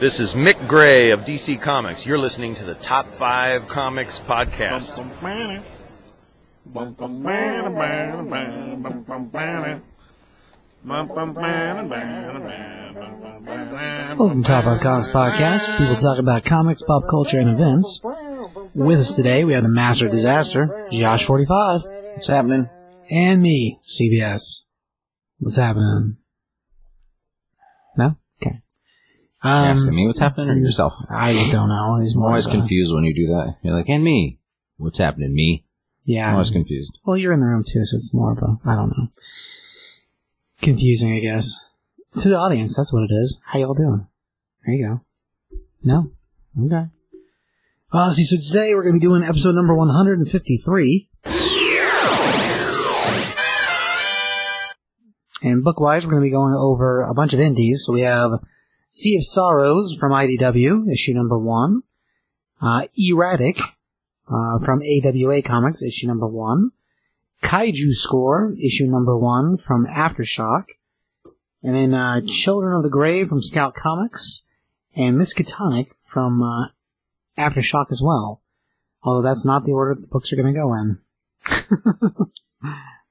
This is Mick Gray of DC Comics. You're listening to the Top 5 Comics Podcast. Welcome to Top Five Comics Podcast. People talk about comics, pop culture, and events. With us today, we have the Master of Disaster, Josh45, What's happening? and me, CBS. What's happening? No? Okay. Asking Um, me what's happening or yourself? I don't know. He's I'm more always of a- confused when you do that. You're like, and me. What's happening, me? Yeah. I'm always confused. Well, you're in the room too, so it's more of a, I don't know. Confusing, I guess. To the audience, that's what it is. How y'all doing? There you go. No? Okay. Uh, see, so today we're going to be doing episode number 153. And book-wise, we're going to be going over a bunch of indies. So we have Sea of Sorrows from IDW, issue number one. Uh, Erratic, uh, from AWA Comics, issue number one. Kaiju Score, issue number one from Aftershock. And then uh, Children of the Grave from Scout Comics. And Miskatonic from uh, Aftershock as well. Although that's not the order the books are going to go in.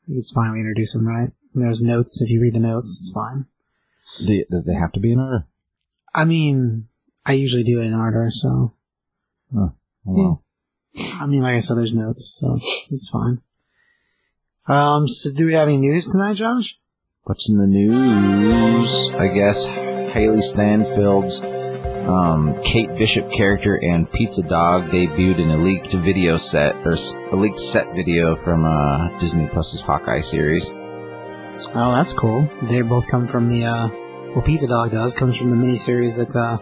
It's fine we introduce them, right? There's notes. If you read the notes, it's fine. Do you- does they have to be in order? I mean, I usually do it in order, so. Oh, well. I mean, like I said, there's notes, so it's, it's fine. Um, so do we have any news tonight, Josh? What's in the news? I guess Hailee Steinfeld's um, Kate Bishop character and Pizza Dog debuted in a leaked video set, or a leaked set video from uh, Disney Plus's Hawkeye series. Oh, that's cool. They both come from the, uh, well, Pizza Dog does, comes from the miniseries that, uh,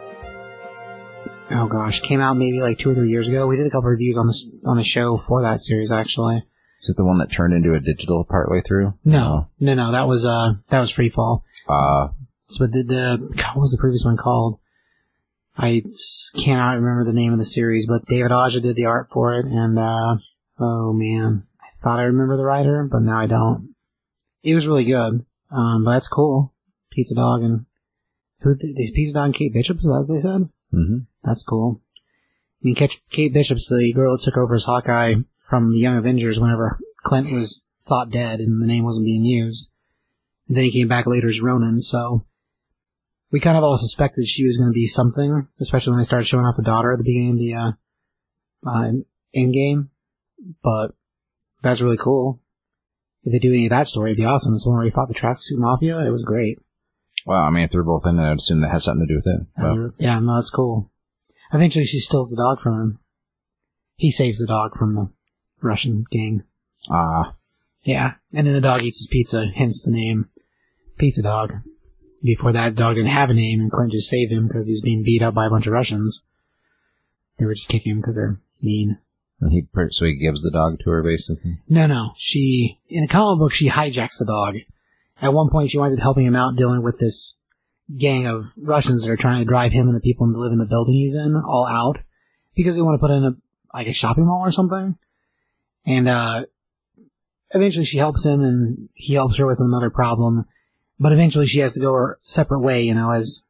oh gosh, came out maybe like two or three years ago. We did a couple reviews on the, on the show for that series, actually. Is it the one that turned into a digital partway through? No, no, no, that was, uh, that was Freefall. Uh, So, but the, the, what was the previous one called? I cannot remember the name of the series, but David Aja did the art for it, and, uh, oh man, I thought I remember the writer, but now I don't. It was really good. Um, but that's cool. Pizza Dog and, who, these Pizza Dog and Kate Bishop, is that what they said? hmm That's cool. I mean, Kate Kate Bishop's the girl that took over as Hawkeye from the Young Avengers whenever Clint was thought dead and the name wasn't being used. And then he came back later as Ronin, so we kind of all suspected she was going to be something, especially when they started showing off the daughter at the beginning of the uh, uh, end game. But that's really cool. If they do any of that story, it'd be awesome. It's one where he fought the tracksuit mafia. It was great. Well, I mean, if they're both in it, I'd assume that has something to do with it. Uh, yeah, no, that's cool. Eventually, she steals the dog from him. He saves the dog from the Russian gang. Ah, Yeah, and then the dog eats his pizza, hence the name Pizza Dog. Before that, the dog didn't have a name, and Clint just saved him because he was being beat up by a bunch of Russians. They were just kicking him because they're mean. and he so he gives the dog to her basically. No, no. She, in the comic book, she hijacks the dog. At one point, she winds up helping him out dealing with this gang of Russians that are trying to drive him and the people that live in the building he's in all out because they want to put in a, like a shopping mall or something. And, uh, eventually she helps him and he helps her with another problem. But eventually she has to go her separate way, you know, as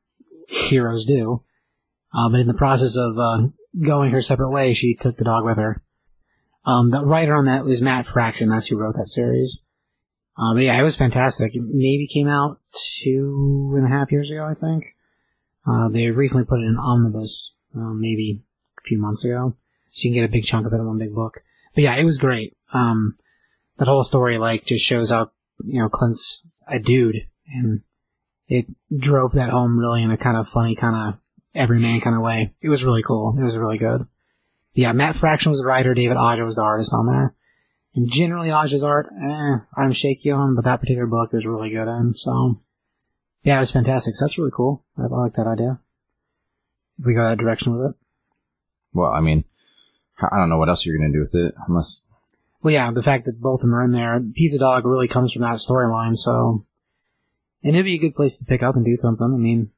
heroes do. Uh, but in the process of, uh, going her separate way, she took the dog with her. Um, the writer on that was Matt Fraction. That's who wrote that series. Uh, but yeah, it was fantastic. It maybe came out two and a half years ago, I think. Uh, they recently put it in omnibus, uh, maybe a few months ago. So you can get a big chunk of it in one big book. But yeah, it was great. Um, that whole story, like, just shows how, you know, Clint's a dude. And it drove that home really in a kind of funny, kind of everyman kind of way. It was really cool. It was really good. Yeah, Matt Fraction was the writer, David Aja was the artist on there. And generally Aja's art, eh, I'm shaky on, but that particular book was really good in, so. Yeah, it was fantastic. So that's really cool. I like that idea. If we go that direction with it. Well, I mean, I don't know what else you're gonna do with it unless Well, yeah, the fact that both of them are in there, Pizza Dog really comes from that storyline, so. And it'd be a good place to pick up and do something. I mean,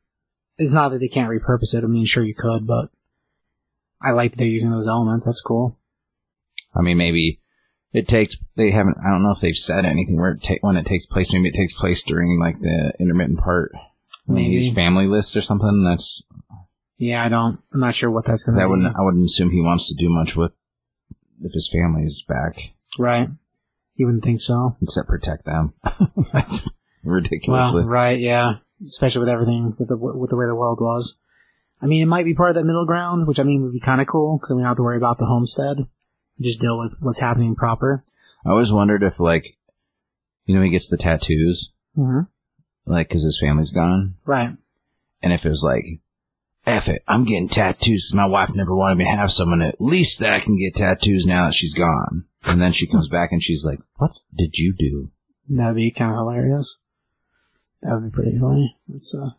it's not that they can't repurpose it. I mean, sure you could, but I like that they're using those elements. That's cool. I mean maybe it takes they haven't I don't know if they've said anything where it ta- when it takes place maybe it takes place during like the intermittent part. Maybe. Use family lists or something. That's Yeah, I don't. I'm not sure what that's Because going I to be. wouldn't, I wouldn't assume he wants to do much with if his family is back, Right. You wouldn't think so. except protect them. Well, Ridiculously. right, yeah. Especially with everything, with the, with the way the world was. I mean, it might be part of that middle ground, which I mean would be kind of cool, because we don't have to worry about the homestead. Just deal with what's happening proper. I always wondered if, like, you know, he gets the tattoos, Mm-hmm. like, because his family's gone, Right. and if it was like, F it, I'm getting tattoos because my wife never wanted me to have someone. At least that I can get tattoos now that she's gone. And then she comes back and she's like, "What did you do?" That'd be kind of hilarious. That would be pretty funny. It's, uh,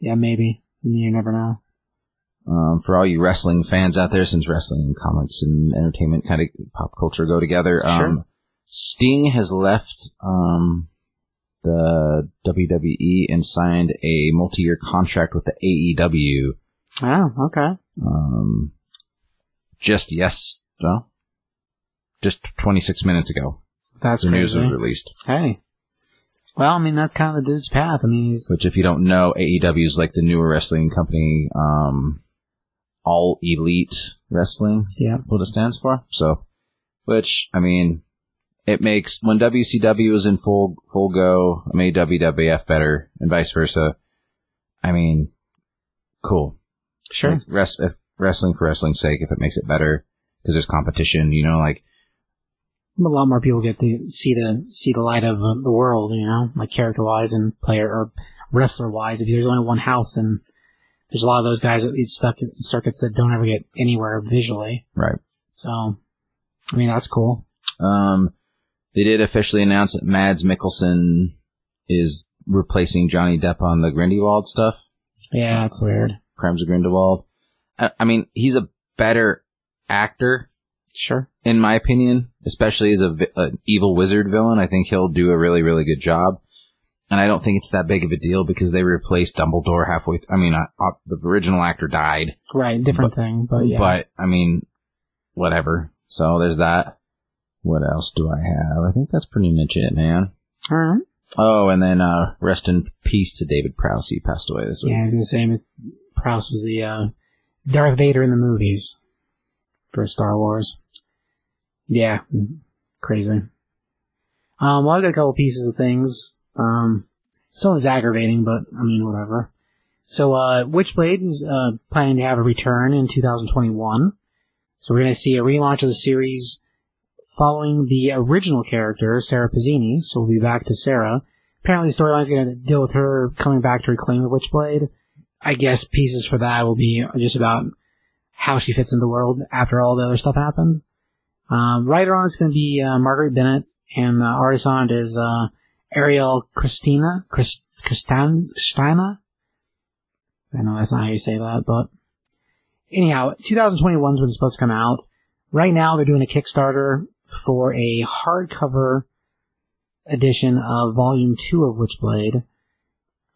yeah, maybe. You never know. Um, for all you wrestling fans out there, since wrestling and comics and entertainment kind of pop culture go together, um, Sure. Sting has left um, the WWE and signed a multi-year contract with the AEW. Oh, okay. Um, just yes, well, just 26 minutes ago, That's the news was released. Hey. Well, I mean, that's kind of the dude's path. I mean, he's, Which, if you don't know, AEW is like the newer wrestling company. Um, All Elite Wrestling. yeah. what it stands for. So, which I mean, it makes when WCW is in full full go, it made WWF better, and vice versa. I mean, cool. Sure. Like, rest, if wrestling for wrestling's sake, if it makes it better because there's competition, you know, like a lot more people get to see the see the light of uh, the world, you know, like character wise and player or wrestler wise. If there's only one house, then there's a lot of those guys that get stuck in circuits that don't ever get anywhere visually. right. So, I mean, that's cool. Um, they did officially announce that Mads Mikkelsen is replacing Johnny Depp on the Grindelwald stuff. Yeah, that's weird. Crimes of Grindelwald. I, I mean, he's a better actor Sure. in my opinion, especially as a, an evil wizard villain. I think he'll do a really, really good job. And I don't think it's that big of a deal because they replaced Dumbledore halfway. Th- I mean, uh, uh, the original actor died, Right. Different thing, but yeah. but I mean, whatever. So there's that. What else do I have? I think that's pretty much it, man. All right. Oh, and then uh, rest in peace to David Prowse. He passed away this week. Yeah, I was gonna say Prowse was the uh, Darth Vader in the movies for Star Wars. Yeah, crazy. Um, well, I got a couple pieces of things. Um, it's aggravating, but I mean, whatever. So, uh, Witchblade is uh, planning to have a return in 2021. So we're going to see a relaunch of the series following the original character, Sara Pezzini. So we'll be back to Sarah. Apparently, the storyline's going to deal with her coming back to reclaim the Witchblade. I guess pieces for that will be just about how she fits in the world after all the other stuff happened. Um, writer on it's going to be uh, Margaret Bennett, and the artist on it is uh, Ariel Christina Christ, Christina. I know that's not how you say that, but anyhow, 2021 is when it's supposed to come out. Right now, they're doing a Kickstarter for a hardcover edition of Volume Two of Witchblade.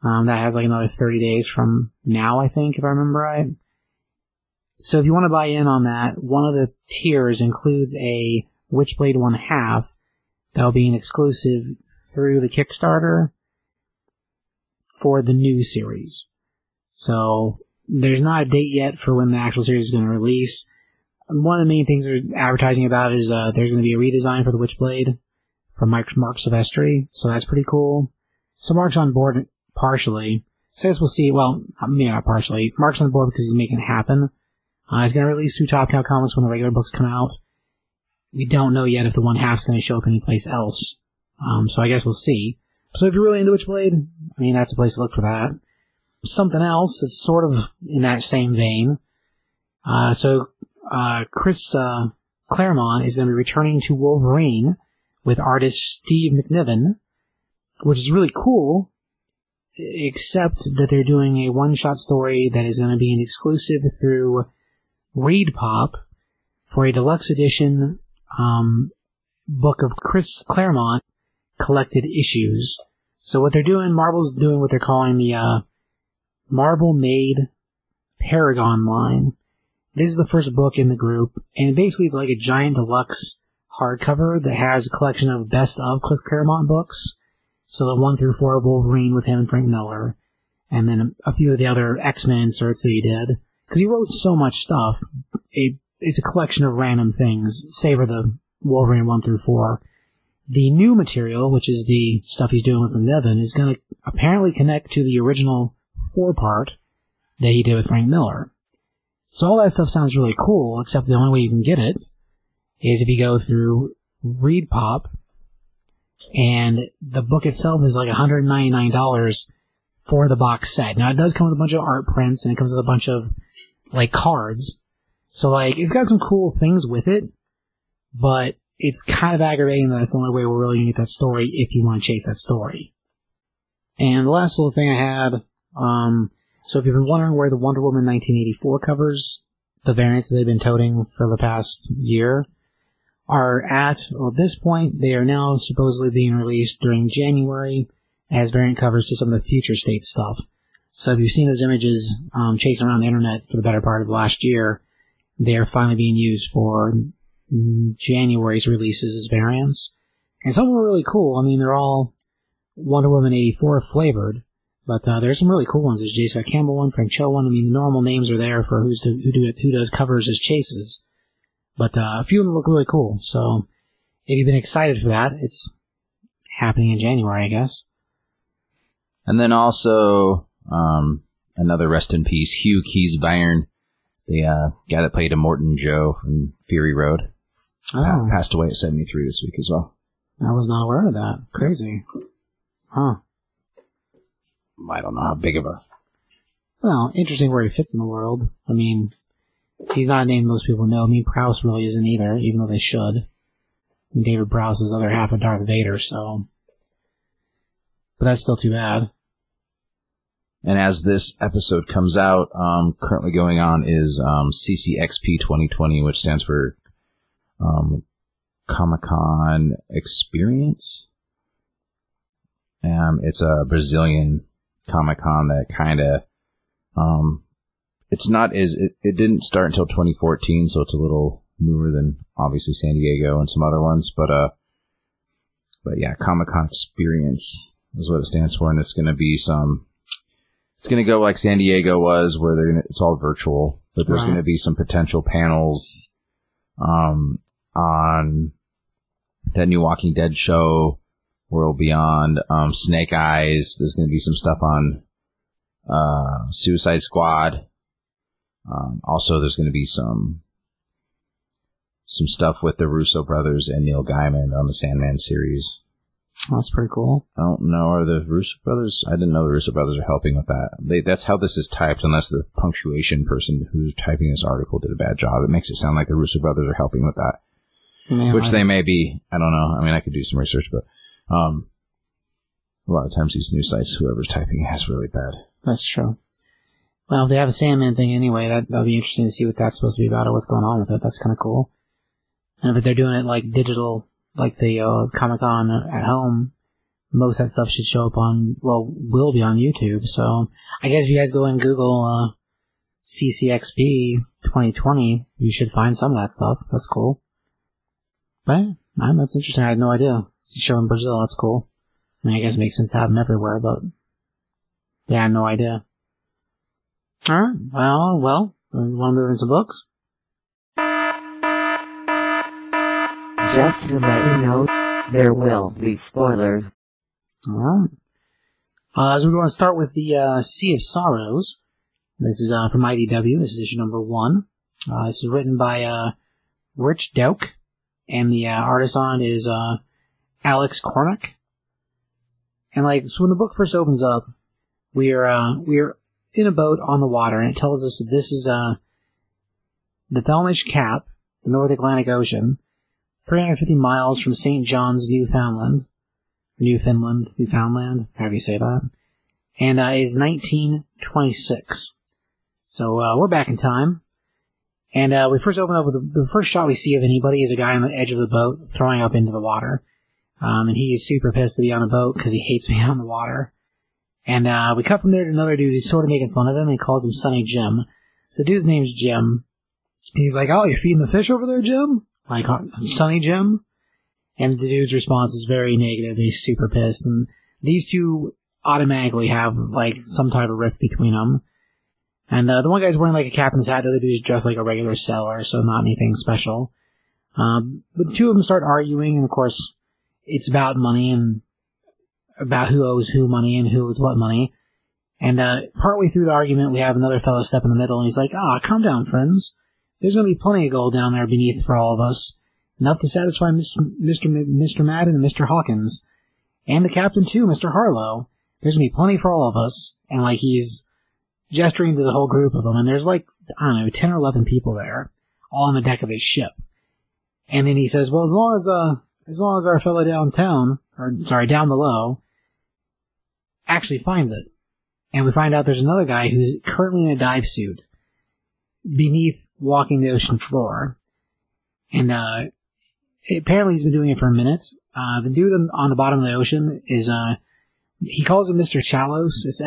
Um, that has like another 30 days from now, I think, if I remember right. So if you want to buy in on that, one of the tiers includes a Witchblade one half that'll be an exclusive through the Kickstarter for the new series. So there's not a date yet for when the actual series is going to release. One of the main things they're advertising about is uh, there's going to be a redesign for the Witchblade from Mark, Silvestri, so that's pretty cool. So Mark's on board partially. So I guess we'll see. Well, maybe not partially. Mark's on board because he's making it happen. Uh, he's going to release two Top Cow comics when the regular books come out. We don't know yet if the one half's going to show up anyplace else. Um, so I guess we'll see. So if you're really into Witchblade, I mean, that's a place to look for that. Something else that's sort of in that same vein. Uh, so, uh, Chris, uh, Claremont is going to be returning to Wolverine with artist Steve McNiven, which is really cool, except that they're doing a one-shot story that is going to be an exclusive through ReedPop for a deluxe edition um, book of Chris Claremont collected issues. So what they're doing, Marvel's doing what they're calling the uh, Marvel Made Paragon line. This is the first book in the group, and basically it's like a giant deluxe hardcover that has a collection of best of Chris Claremont books. So the one through four of Wolverine with him and Frank Miller, and then a few of the other X-Men inserts that he did. because he wrote so much stuff. It, it's a collection of random things, save for the Wolverine 1 through 4. The new material, which is the stuff he's doing with McNiven, is going to apparently connect to the original four part that he did with Frank Miller. So all that stuff sounds really cool, except the only way you can get it is if you go through ReedPop, and the book itself is like $199 for the box set. Now it does come with a bunch of art prints, and it comes with a bunch of like cards. So like it's got some cool things with it, but it's kind of aggravating that it's the only way we're really gonna get that story if you want to chase that story. And the last little thing I had, um, so if you've been wondering where the Wonder Woman 1984 covers, the variants that they've been toting for the past year, are at, well, at this point, they are now supposedly being released during January as variant covers to some of the future state stuff. So if you've seen those images um, chasing around the internet for the better part of last year, they are finally being used for January's releases as variants. And some are really cool. I mean, they're all Wonder Woman 84 flavored, but uh, there's some really cool ones. There's J. Scott Campbell one, Frank Cho one. I mean, the normal names are there for who's to, who, do, who does covers as chases. But uh, a few of them look really cool. So if you've been excited for that, it's happening in January, I guess. And then also, um, another rest in peace, Hugh Keays-Byrne, the uh, guy that played Immortan Joe from Fury Road. Oh, Passed away at 73 this week as well. I was not aware of that. Crazy. Huh. I don't know how big of a. Well, interesting where he fits in the world. I mean, he's not a name most people know. I mean, Prowse really isn't either, even though they should. And David Prowse is other half of Darth Vader, so. But that's still too bad. And as this episode comes out, um, currently going on is um, CCXP 2020, which stands for um, Comic Con Experience. Um, it's a Brazilian Comic Con that kind of, um, it's not as it, it didn't start until 2014, so it's a little newer than obviously San Diego and some other ones, but uh, but yeah, Comic Con Experience is what it stands for, and it's going to be some. It's going to go like San Diego was, where they're gonna, it's all virtual, but there's Right. going to be some potential panels, um, on that new Walking Dead show, World Beyond, um, Snake Eyes. There's going to be some stuff on uh, Suicide Squad. Um, also, there's going to be some some stuff with the Russo brothers and Neil Gaiman on the Sandman series. That's pretty cool. I don't know. Are the Russo brothers? I didn't know the Russo brothers are helping with that. They, that's how this is typed, unless the punctuation person who's typing this article did a bad job. It makes it sound like the Russo brothers are helping with that Which they may be. I don't know. I mean, I could do some research, but um, a lot of times these news sites, whoever's typing has really bad. That's true. Well, if they have a Sandman thing anyway, that that'll be interesting to see what that's supposed to be about or what's going on with it. That's kind of cool. And if they're doing it like digital, like the uh, Comic Con at home, most of that stuff should show up on, well, will be on YouTube. So I guess if you guys go and Google uh, CCXP 2020, you should find some of that stuff. That's cool. But man, that's interesting. I had no idea. It's a show in Brazil. That's cool. I mean, I guess it makes sense to have them everywhere, but yeah, I had no idea. Alright, well, well, we want to move into books? Just to let you know, there will be spoilers. Alright. Uh, as we're going to start with the uh, Sea of Sorrows. This is uh, from IDW. This is issue number one. Uh, this is written by uh, Rich Douek, and the uh, artist on it is uh, Alex Cormack. And like, so when the book first opens up, we are uh, we are in a boat on the water, and it tells us that this is uh, the Thelmish Cap, the North Atlantic Ocean, 350 miles from St. John's, Newfoundland. Newfoundland, Newfoundland, however you say that, and uh, is 1926. So uh, we're back in time, and uh, we first open up with the, the first shot we see of anybody is a guy on the edge of the boat throwing up into the water, um, and he's super pissed to be on a boat because he hates being on the water. And uh, we cut from there to another dude who's sort of making fun of him. and He calls him Sonny Jim. So dude's name's Jim. He's like, "Oh, you're feeding the fish over there, Jim?" Like uh, Sonny Jim. And the dude's response is very negative. He's super pissed. And these two automatically have, like, some type of rift between them. And uh, the one guy's wearing like a captain's hat, the other dude's dressed like a regular sailor, so not anything special. Um, but the two of them start arguing, and of course, it's about money and about who owes who money and who owes what money. And uh, partway through the argument, we have another fellow step in the middle, and he's like, "Ah, calm down, friends. There's going to be plenty of gold down there beneath for all of us, enough to satisfy Mr. Mr. Mr. Madden and Mr. Hawkins, and the captain too, Mr. Harlow. There's going to be plenty for all of us." And like he's gesturing to the whole group of them, and there's like I don't know, ten or eleven people there, all on the deck of this ship. And then he says, "Well, as long as uh, as long as our fellow downtown, or sorry, down below, actually finds it." and we find out there's another guy who's currently in a dive suit beneath walking the ocean floor. And, uh, apparently he's been doing it for a minute. Uh, the dude on, the bottom of the ocean is, uh, he calls him Mr. Shoals. It's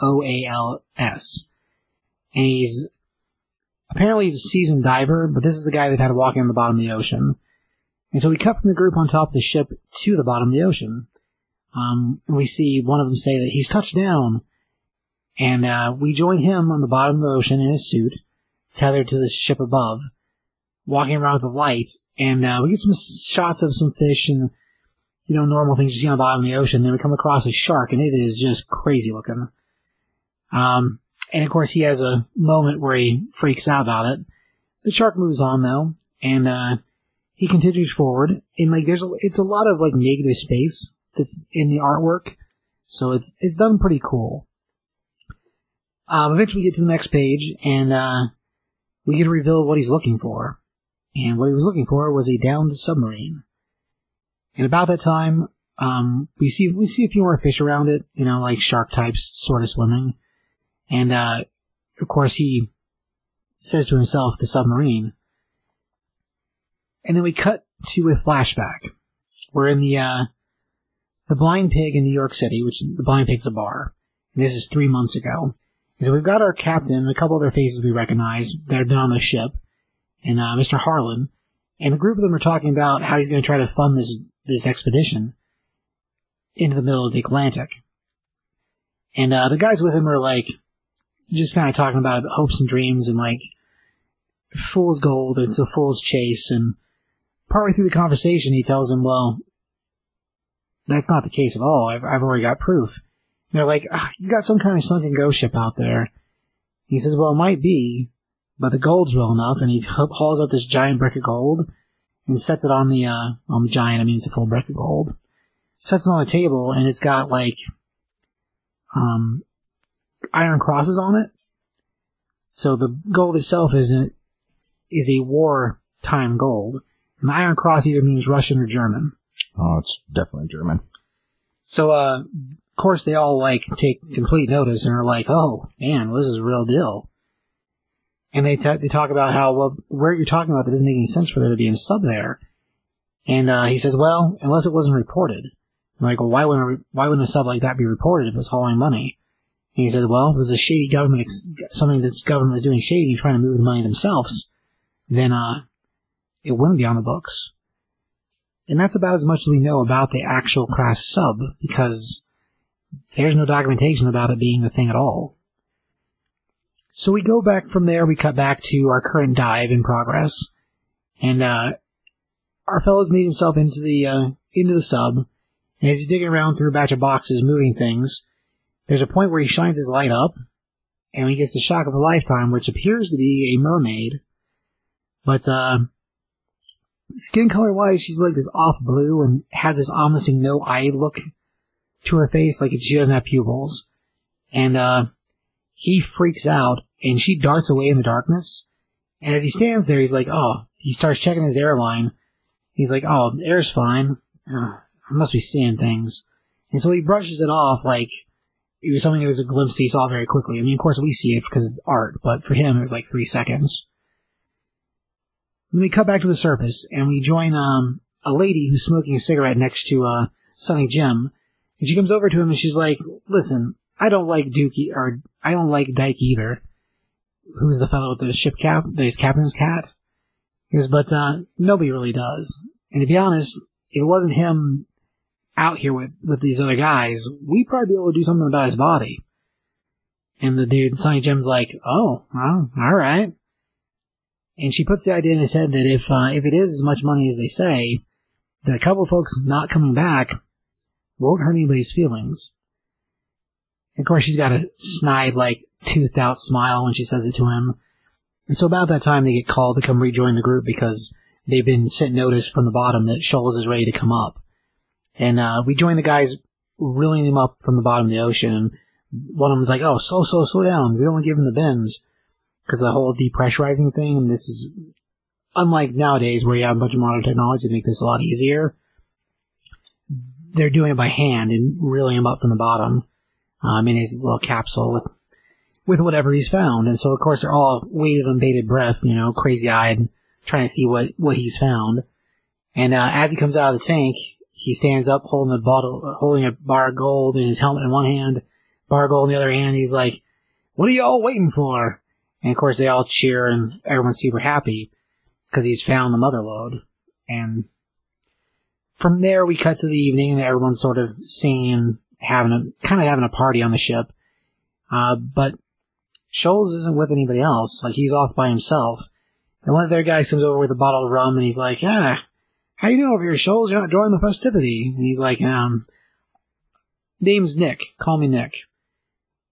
S-H-O-A-L-S. And he's, apparently he's a seasoned diver, but this is the guy they've had walking on the bottom of the ocean. And so we cut from the group on top of the ship to the bottom of the ocean. Um, and we see one of them say that he's touched down and uh, we join him on the bottom of the ocean in his suit, tethered to the ship above, walking around with a light, and uh, we get some shots of some fish and you know normal things you see on the bottom of the ocean. Then we come across a shark, and it is just crazy looking. Um, and of course, he has a moment where he freaks out about it. The shark moves on though, and uh, he continues forward. And like, there's a, it's a lot of like negative space that's in the artwork, so it's it's done pretty cool. Um, eventually we get to the next page and, uh, we get to reveal what he's looking for. And what he was looking for was a downed submarine. And about that time, um, we see, we see a few more fish around it, you know, like shark types sort of swimming. And, uh, of course he says to himself, the submarine. And then we cut to a flashback. We're in the, uh, the Blind Pig in New York City, which the Blind Pig's a bar. And this is three months ago. So we've got our captain and a couple other faces we recognize that have been on the ship, and uh, Mr. Harlan, and a group of them are talking about how he's going to try to fund this this expedition into the middle of the Atlantic. And uh, the guys with him are like just kind of talking about hopes and dreams and like fool's gold. It's a fool's chase, and partway through the conversation, he tells him, "Well, that's not the case at all. I've, I've already got proof." they're like, ah, you got some kind of sunken ghost ship out there. He says, well, it might be, but the gold's real enough. And he hauls up this giant brick of gold and sets it on the, uh, on the giant, I mean, it's a full brick of gold. Sets it on the table and it's got like, um, iron crosses on it. So the gold itself is a, is a war time gold. And the iron cross either means Russian or German. Oh, it's definitely German. So, uh, of course, they all like take complete notice and are like, "Oh man, well, this is a real deal." And they t- they talk about how well where you're talking about that doesn't make any sense for there to be a sub there. And uh, he says, "Well, unless it wasn't reported." I'm like, well, why wouldn't re- why wouldn't a sub like that be reported if it's hauling money? And he said, "Well, if it was a shady government, something that's government is doing shady, trying to move the money themselves, then uh, it wouldn't be on the books." And that's about as much as we know about the actual crash sub because there's no documentation about it being a thing at all. So we go back from there, we cut back to our current dive in progress, and uh, our fellow's made himself into the uh, into the sub, and as he's digging around through a batch of boxes, moving things, there's a point where he shines his light up, and he gets the shock of a lifetime, which appears to be a mermaid, but uh, skin color wise, she's like this off blue and has this ominous no eye look to her face like she doesn't have pupils. And, uh, he freaks out and she darts away in the darkness. And as he stands there, he's like, oh, he starts checking his airline. He's like, oh, the air's fine. I must be seeing things. And so he brushes it off like it was something that was a glimpse he saw very quickly. I mean, of course we see it because it's art, but for him it was like three seconds. Then we cut back to the surface and we join, um, a lady who's smoking a cigarette next to, uh, Sonny Jim and she comes over to him and she's like, listen, I don't like Dookie, or I don't like Dyke either. Who's the fellow with the ship cap, the captain's cat? He goes, but, uh, nobody really does. And to be honest, if it wasn't him out here with, with these other guys, we'd probably be able to do something about his body. And the dude, Sonny Jim's like, oh, well, all right. And she puts the idea in his head that if, uh, if it is as much money as they say, that a couple folks not coming back won't hurt anybody's feelings. And of course, she's got a snide, like, toothed out smile when she says it to him. And so about that time, they get called to come rejoin the group because they've been sent notice from the bottom that Shoals is ready to come up. And, uh, we join the guys reeling him up from the bottom of the ocean. And one of them's like, oh, slow, slow, slow down. We don't want to give him the bends. Because the whole depressurizing thing, and this is unlike nowadays where you have a bunch of modern technology to make this a lot easier. They're doing it by hand and reeling him up from the bottom um, in his little capsule with with whatever he's found. And so, of course, they're all waiting on bated breath, you know, crazy eyed, trying to see what what he's found. And uh, as he comes out of the tank, he stands up holding a bottle, holding a bar of gold in his helmet in one hand, bar of gold in the other hand. He's like, "What are y'all waiting for?" And of course, they all cheer, and everyone's super happy because he's found the mother lode. And from there, we cut to the evening, and everyone's sort of singing, having a kind of having a party on the ship. Uh, but Shoals isn't with anybody else; like he's off by himself. And one of their guys comes over with a bottle of rum, and he's like, "Yeah, how you doing over here, Shoals? You're not joining the festivity?" And he's like, "Um, name's Nick. Call me Nick."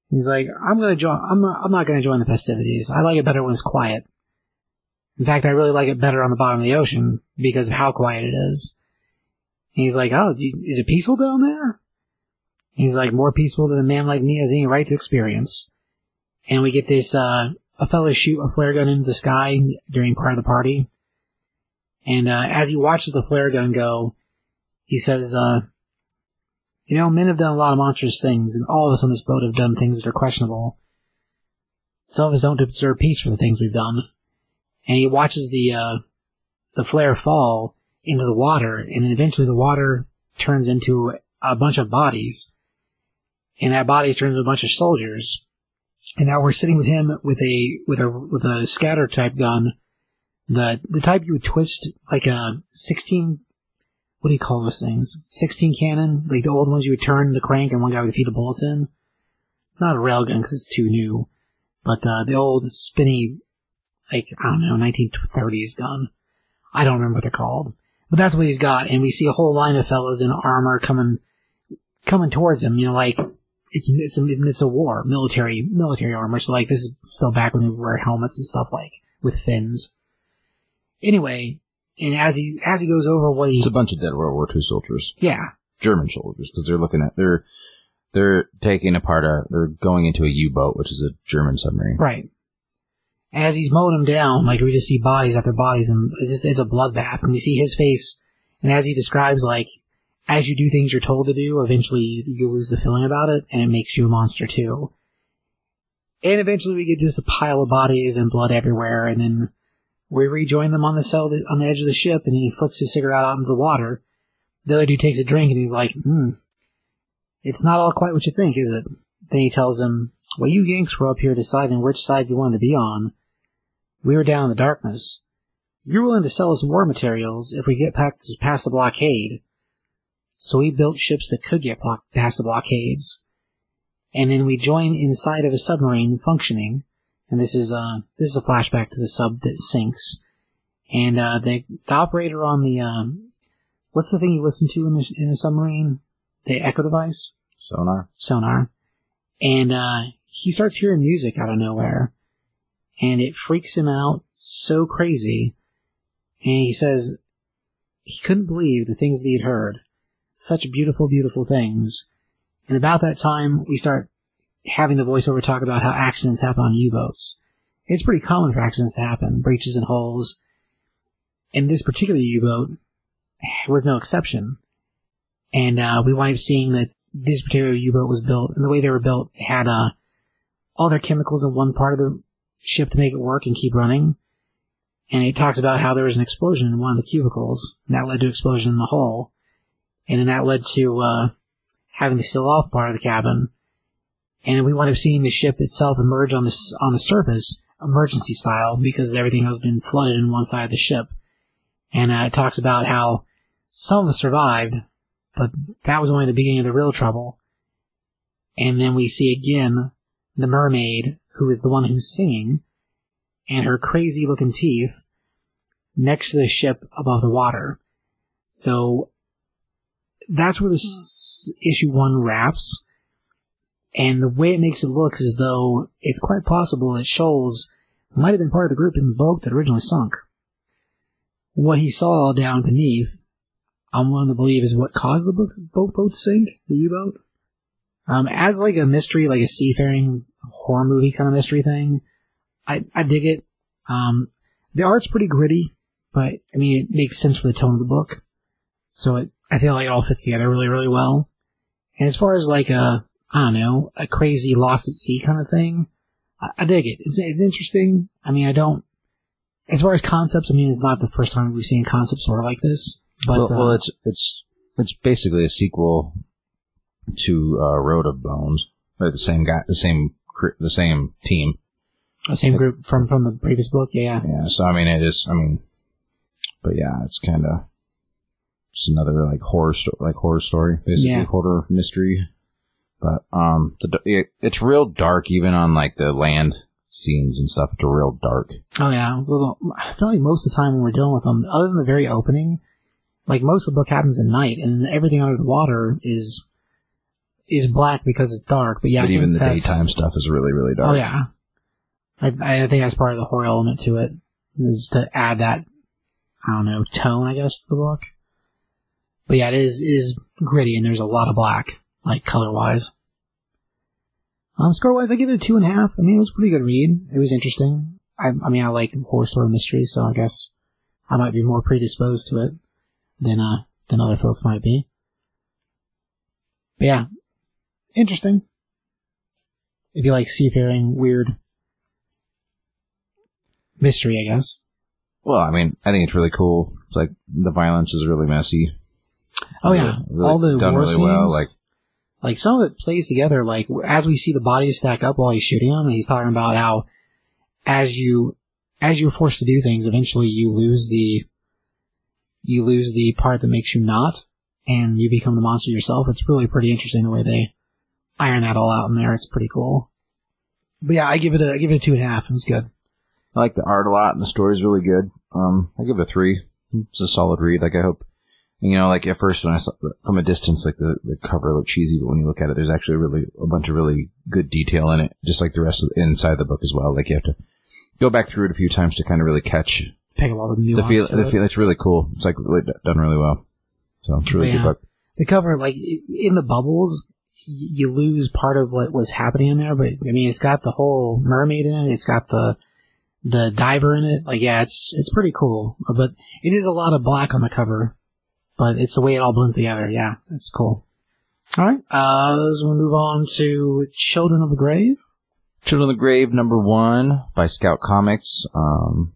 He's like, "I'm gonna join. I'm not, I'm not gonna join the festivities. I like it better when it's quiet." In fact, I really like it better on the bottom of the ocean because of how quiet it is. And he's like, "Oh, is it peaceful down there?" He's like, "More peaceful than a man like me has any right to experience." And we get this, uh, a fellow shoot a flare gun into the sky during part of the party. And, uh, as he watches the flare gun go, he says, uh, you know, men have done a lot of monstrous things, and all of us on this boat have done things that are questionable. Some of us don't deserve peace for the things we've done. And he watches the, uh, the flare fall into the water, and eventually the water turns into a bunch of bodies. And that body turns into a bunch of soldiers. And now we're sitting with him with a with a with a scatter type gun, the the type you would twist like a sixteen. What do you call those things? Sixteen cannon, like the old ones you would turn the crank and one guy would feed the bullets in. It's not a rail gun because it's too new, but uh, the old spinny, like I don't know, 1930s gun. I don't remember what they're called, but that's what he's got. And we see a whole line of fellows in armor coming coming towards him. You know, like it's it's a, it's a war, military military armor. So like this is still back when they wear helmets and stuff like with fins. Anyway, and as he as he goes over what he It's a bunch of dead World War II soldiers, yeah German soldiers, because they're looking at they're they're taking apart a they're going into a U-boat, which is a German submarine. right. As he's mowing them down, like we just see bodies after bodies, and it's just it's a bloodbath, and we see his face. And as he describes, like as you do things you're told to do, eventually you lose the feeling about it, and it makes you a monster too. And eventually we get just a pile of bodies and blood everywhere, and then we rejoin them on the cell on the edge of the ship, and he flicks his cigarette out into the water. The other dude takes a drink, and he's like, "Hmm, it's not all quite what you think, is it?" Then he tells him, "Well, you Yanks were up here deciding which side you wanted to be on. We were down in the darkness. You're willing to sell us war materials if we get past past the blockade." So we built ships that could get past the blockades. And then we join inside of a submarine functioning. And this is, uh, this is a flashback to the sub that sinks. And, uh, the, the operator on the, um, what's the thing you listen to in a, in a submarine? The echo device? Sonar. sonar. And, uh, he starts hearing music out of nowhere. And it freaks him out so crazy. And he says he couldn't believe the things that he'd heard. Such beautiful, beautiful things. And about that time, we start having the voiceover talk about how accidents happen on U-boats. It's pretty common for accidents to happen, breaches and holes. And this particular U-boat was no exception. And uh, we wind up seeing that this particular U-boat was built, and the way they were built had uh, all their chemicals in one part of the ship to make it work and keep running. And it talks about how there was an explosion in one of the cubicles, and that led to explosion in the hull. And then that led to uh, having to seal off part of the cabin. And we wind up seeing the ship itself emerge on the on the surface, emergency style, because everything has been flooded in one side of the ship. And uh, it talks about how some of us survived, but that was only the beginning of the real trouble. And then we see again the mermaid, who is the one who's singing, and her crazy looking teeth next to the ship above the water. So that's where this issue one wraps. And the way it makes it look is as though it's quite possible that Shoals might have been part of the group in the boat that originally sunk. What he saw down beneath, I'm willing to believe is what caused the boat, boat, boat to sink, the U-boat. Um, as like a mystery, like a seafaring horror movie kind of mystery thing, I, I dig it. Um, the art's pretty gritty, but I mean, it makes sense for the tone of the book. So it, I feel like it all fits together really, really well. And as far as like a, I don't know, a crazy lost at sea kind of thing, I, I dig it. It's, it's interesting. I mean, I don't, as far as concepts, I mean, it's not the first time we've seen concepts sort of like this, but, well, uh, well, it's it's it's basically a sequel to uh, Road of Bones. They're the same guy, the same the same team. the same group from, from the previous book. Yeah. Yeah. So I mean, it is. I mean, but yeah, it's kind of just another like horror sto- like horror story, basically Yeah. horror mystery. But um, the, it, it's real dark even on like the land scenes and stuff. It's real dark. Oh yeah. Well, I feel like most of the time when we're dealing with them, other than the very opening, like most of the book happens at night, and everything under the water is is black because it's dark. But yeah, but even the daytime stuff is really really dark. Oh yeah. I, I think that's part of the horror element to it is to add that I don't know tone, I guess, to the book. But yeah, it is it is gritty, and there's a lot of black, like color wise. Um, score wise, I give it a two and a half. I mean, it was a pretty good read. It was interesting. I, I mean, I like horror story mysteries, so I guess I might be more predisposed to it than uh than other folks might be. But yeah, interesting. If you like seafaring, weird mystery, I guess. Well, I mean, I think it's really cool. It's like the violence is really messy. Oh yeah, Really all the war really scenes. well. Like like some of it plays together. Like as we see the bodies stack up while he's shooting them, and he's talking about how as you as you're forced to do things, eventually you lose the you lose the part that makes you not, and you become the monster yourself. It's really pretty interesting the way they iron that all out in there. It's pretty cool. But yeah, I give it a I give it a two and a half. It's good. I like the art a lot, and the story's really good. Um, I give it a three. It's a solid read. Like I hope, you know, like at first when I saw from a distance, like the, the cover looked cheesy, but when you look at it, there's actually really a bunch of really good detail in it, just like the rest of the inside of the book as well. Like you have to go back through it a few times to kind of really catch up all the the nuance. feel. to The it. feel. It's really cool. It's like really done really well. So it's a really Yeah. good book. the cover, like in the bubbles, you lose part of what was happening in there. But I mean, it's got the whole mermaid in it. It's got the the diver in it. Like, yeah, it's it's pretty cool. But it is a lot of black on the cover. But it's the way it all blends together. Yeah, that's cool. All right, uh, we move on to Children of the Grave. Children of the Grave number one by Scout Comics. Um,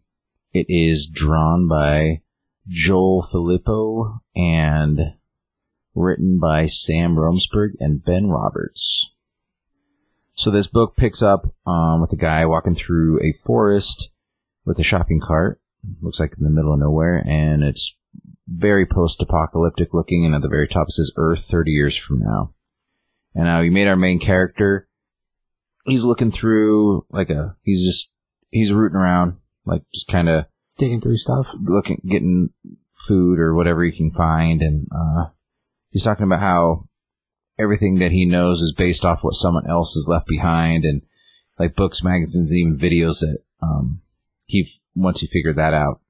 it is drawn by Joel Filippo and written by Sam Romsberg and Ben Roberts. So this book picks up um, with a guy walking through a forest with a shopping cart. Looks like in the middle of nowhere, and it's very post-apocalyptic looking. And at the very top it says Earth 30 years from now. And now we made our main character he's looking through like a he's just he's rooting around like just kind of Digging through stuff. looking getting food or whatever he can find and uh he's talking about how everything that he knows is based off what someone else has left behind and like books magazines and even videos that um he once he figured that out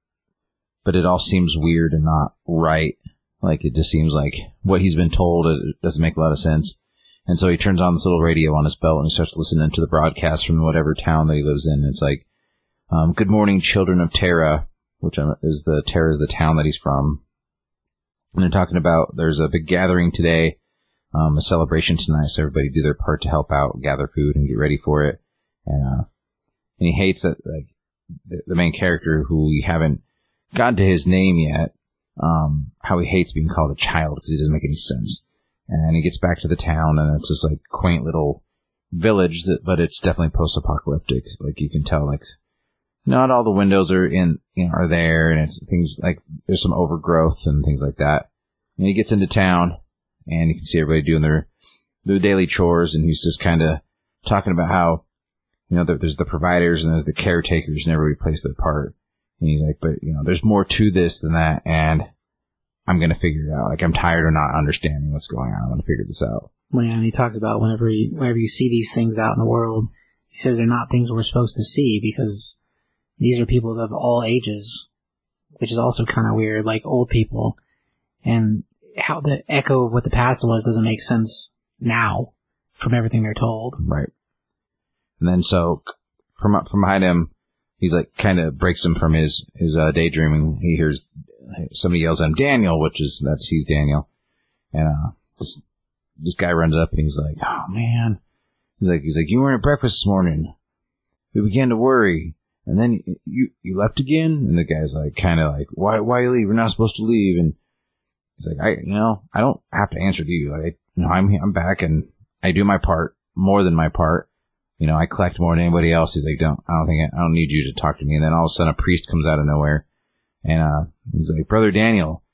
but it all seems weird and not right like it just seems like what he's been told it doesn't make a lot of sense and so he turns on this little radio on his belt and he starts listening to the broadcast from whatever town that he lives in. It's like, um, "Good morning, children of Terra," which is the Terra is the town that he's from. And they're talking about there's a big gathering today, um, a celebration tonight, so everybody do their part to help out, gather food, and get ready for it. And uh, and he hates that like the, the main character who we haven't gotten to his name yet. Um, how he hates being called a child because it doesn't make any sense and he gets back to the town and it's this like quaint little village that but it's definitely post-apocalyptic like you can tell like not all the windows are in you know are there and it's things like there's some overgrowth and things like that and he gets into town and you can see everybody doing their their daily chores and he's just kind of talking about how, you know, there- there's the providers and there's the caretakers and everybody plays their part. And he's like, but, you know, there's more to this than that. And I'm going to figure it out. Like, I'm tired of not understanding what's going on. I'm going to figure this out. When and he talks about whenever you, whenever you see these things out in the world, he says they're not things we're supposed to see because these are people of all ages, which is also kind of weird, like old people. And how the echo of what the past was doesn't make sense now from everything they're told. Right. And then so from from behind him, he's like kind of breaks him from his his uh, daydreaming. He hears somebody yells at him, Daniel, which is that's he's Daniel, and uh, this this guy runs up and he's like, oh man, he's like he's like you weren't at breakfast this morning. We began to worry, and then you you left again, and the guy's like kind of like why why you leave? We're not supposed to leave, and he's like I you know I don't have to answer to you. Like you know I'm I'm back and I do my part more than my part you know, I collect more than anybody else. He's like, don't, I don't think, I, I don't need you to talk to me. And then all of a sudden a priest comes out of nowhere and, uh, he's like, brother Daniel,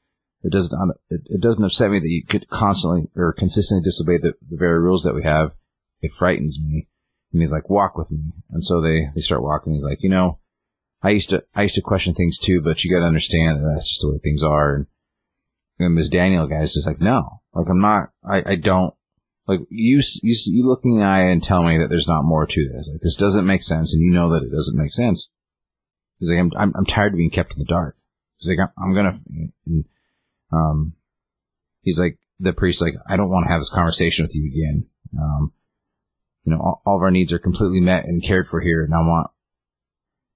it doesn't, it, it doesn't upset me that you could constantly or consistently disobey the, the very rules that we have. It frightens me. And he's like, walk with me. And so they, they start walking. He's like, you know, I used to, I used to question things too, but you got to understand that that's just the way things are. And, and this Daniel guy is just like, no, like I'm not, I, I don't, like you, you, you look in the eye and tell me that there's not more to this. Like this doesn't make sense, and you know that it doesn't make sense. He's like, I'm, I'm, I'm tired of being kept in the dark. He's like, I'm, I'm gonna, and, um, he's like, the priest, like, I don't want to have this conversation with you again. Um, you know, all, all of our needs are completely met and cared for here, and I want.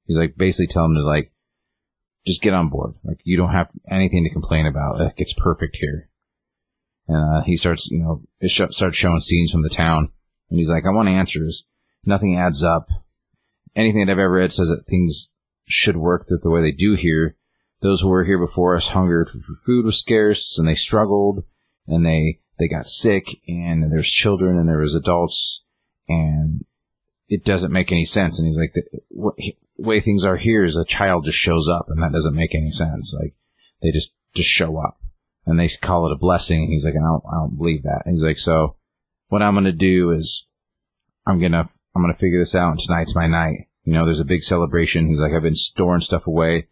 He's like, basically tell him to like, just get on board. Like, you don't have anything to complain about. Like, it's perfect here. And uh, he starts, you know, sh- starts showing scenes from the town, and he's like, "I want answers. Nothing adds up. Anything that I've ever read says that things should work the way they do here. Those who were here before us hungered for food was scarce, and they struggled, and they they got sick, and there's children, and there was adults, and it doesn't make any sense." And he's like, "The way things are here is a child just shows up, and that doesn't make any sense. Like they just just show up." And they call it a blessing. He's like, I don't, I don't believe that. And he's like, so what I'm going to do is I'm going to, I'm going to figure this out and tonight's my night. You know, there's a big celebration. He's like, I've been storing stuff away.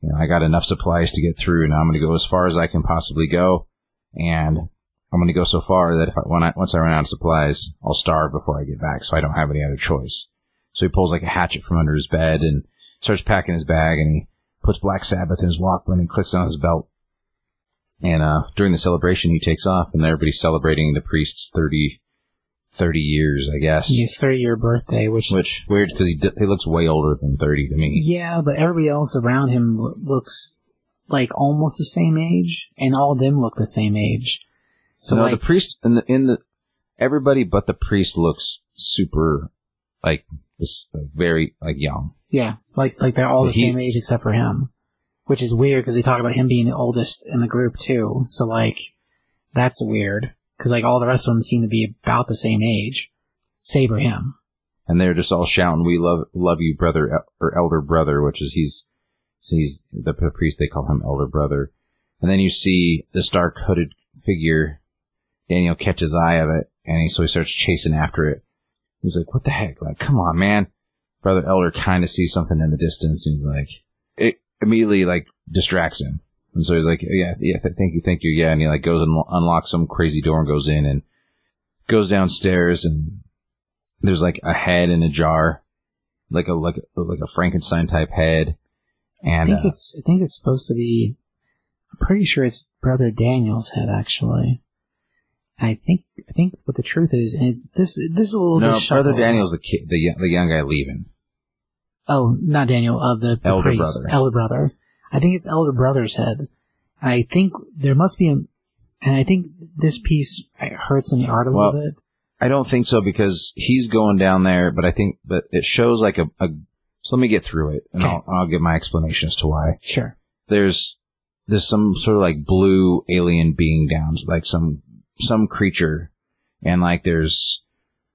You know, I got enough supplies to get through and I'm going to go as far as I can possibly go. And I'm going to go so far that if I, when I, once I run out of supplies, I'll starve before I get back. So I don't have any other choice. So he pulls like a hatchet from under his bed and starts packing his bag and he puts Black Sabbath in his Walkman and clicks on his belt and uh, during the celebration, he takes off, and everybody's celebrating the priest's 30, 30 years, I guess. His 30 year birthday, which, Which weird because he d- he looks way older than thirty to me. yeah, but everybody else around him lo- looks like almost the same age, and all of them look the same age. So no, like, the priest in the in the everybody but the priest looks super like this like, very like young. yeah, it's like like they're all the He- same age except for him, which is weird because they talk about him being the oldest in the group too. So like, that's weird because like all the rest of them seem to be about the same age, save for him. and they're just all shouting, "We love love you, brother or elder brother," which is he's so he's the priest. They call him elder brother, and then you see this dark hooded figure. Daniel catches eye of it, and he so he starts chasing after it. He's like, "What the heck? Like, come on, man!" Brother Elder kind of sees something in the distance, and he's like, immediately like distracts him, and so he's like, "Yeah, yeah, th- thank you, thank you, yeah," and he like goes and lo- unlocks some crazy door and goes in and goes downstairs and there's like a head in a jar, like a like a, like a Frankenstein type head, And I think uh, it's I think it's supposed to be. I'm pretty sure it's Brother Daniel's head actually. I think I think what the truth is, and it's this this is a little no, bit brother. Daniel's the kid, the the young guy leaving. Oh, not Daniel. Uh, the, the Elder priest, brother. elder brother. I think it's elder brother's head. I think there must be a, and I think this piece hurts in the art a Well, little bit. I don't think so because he's going down there, but I think but it shows like a, a so let me get through it and Okay. I'll, I'll give my explanation as to why. Sure. There's there's some sort of like blue alien being down, like some some creature, and like there's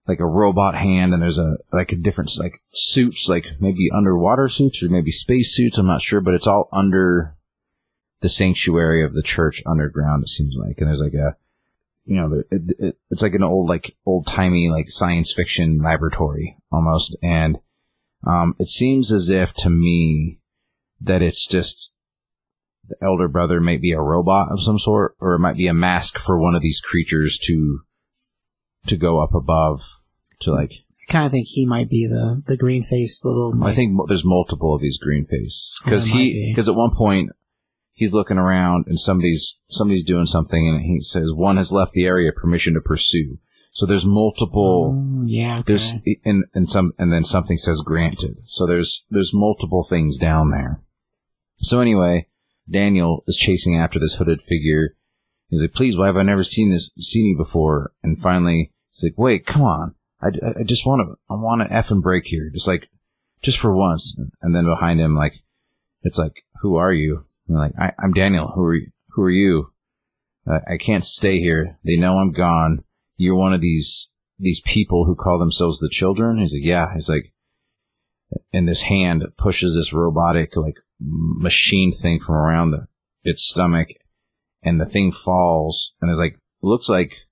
like a robot hand, and there's a like a different like suits, like maybe underwater suits or maybe space suits. I'm not sure, but it's all under the sanctuary of the church underground. It seems like, and there's like a you know, it, it, it's like an old, like old timey, like science fiction laboratory almost. And, um, it seems as if to me that it's just the elder brother might be a robot of some sort, or it might be a mask for one of these creatures to, to go up above to like, I kind of think he might be the the green faced little. I think there's multiple of these green face because he be. because at one point he's looking around and somebody's somebody's doing something and he says one has left the area permission to pursue. So there's multiple Mm, yeah. Okay. there's and and some and then something says granted. So there's there's multiple things down there. So anyway, Daniel is chasing after this hooded figure. He's like, "Please, why have I never seen this seen you before?" And finally, he's like, "Wait, come on! I, I just want to I want f and break here, just like just for once." And then behind him, like, it's like, "Who are you?" And like, I, "I'm Daniel. Who are you? Who are you?" I can't stay here. They know I'm gone. You're one of these these people who call themselves the children. He's like, yeah. He's like, and this hand pushes this robotic like machine thing from around the, its stomach, and the thing falls, and it's like looks like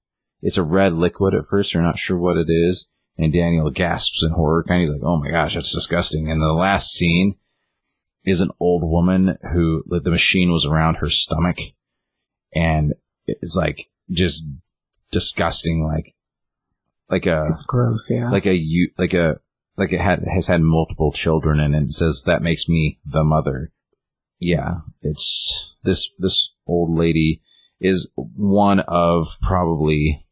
it's a red liquid at first. You're not sure what it is, and Daniel gasps in horror. Kind of, he's like, oh my gosh, that's disgusting. And the last scene is an old woman who the machine was around her stomach, and it's like just disgusting, like like a it's gross. Yeah. like a like a like it had has had multiple children and it says that makes me the mother. Yeah, it's this this old lady is one of probably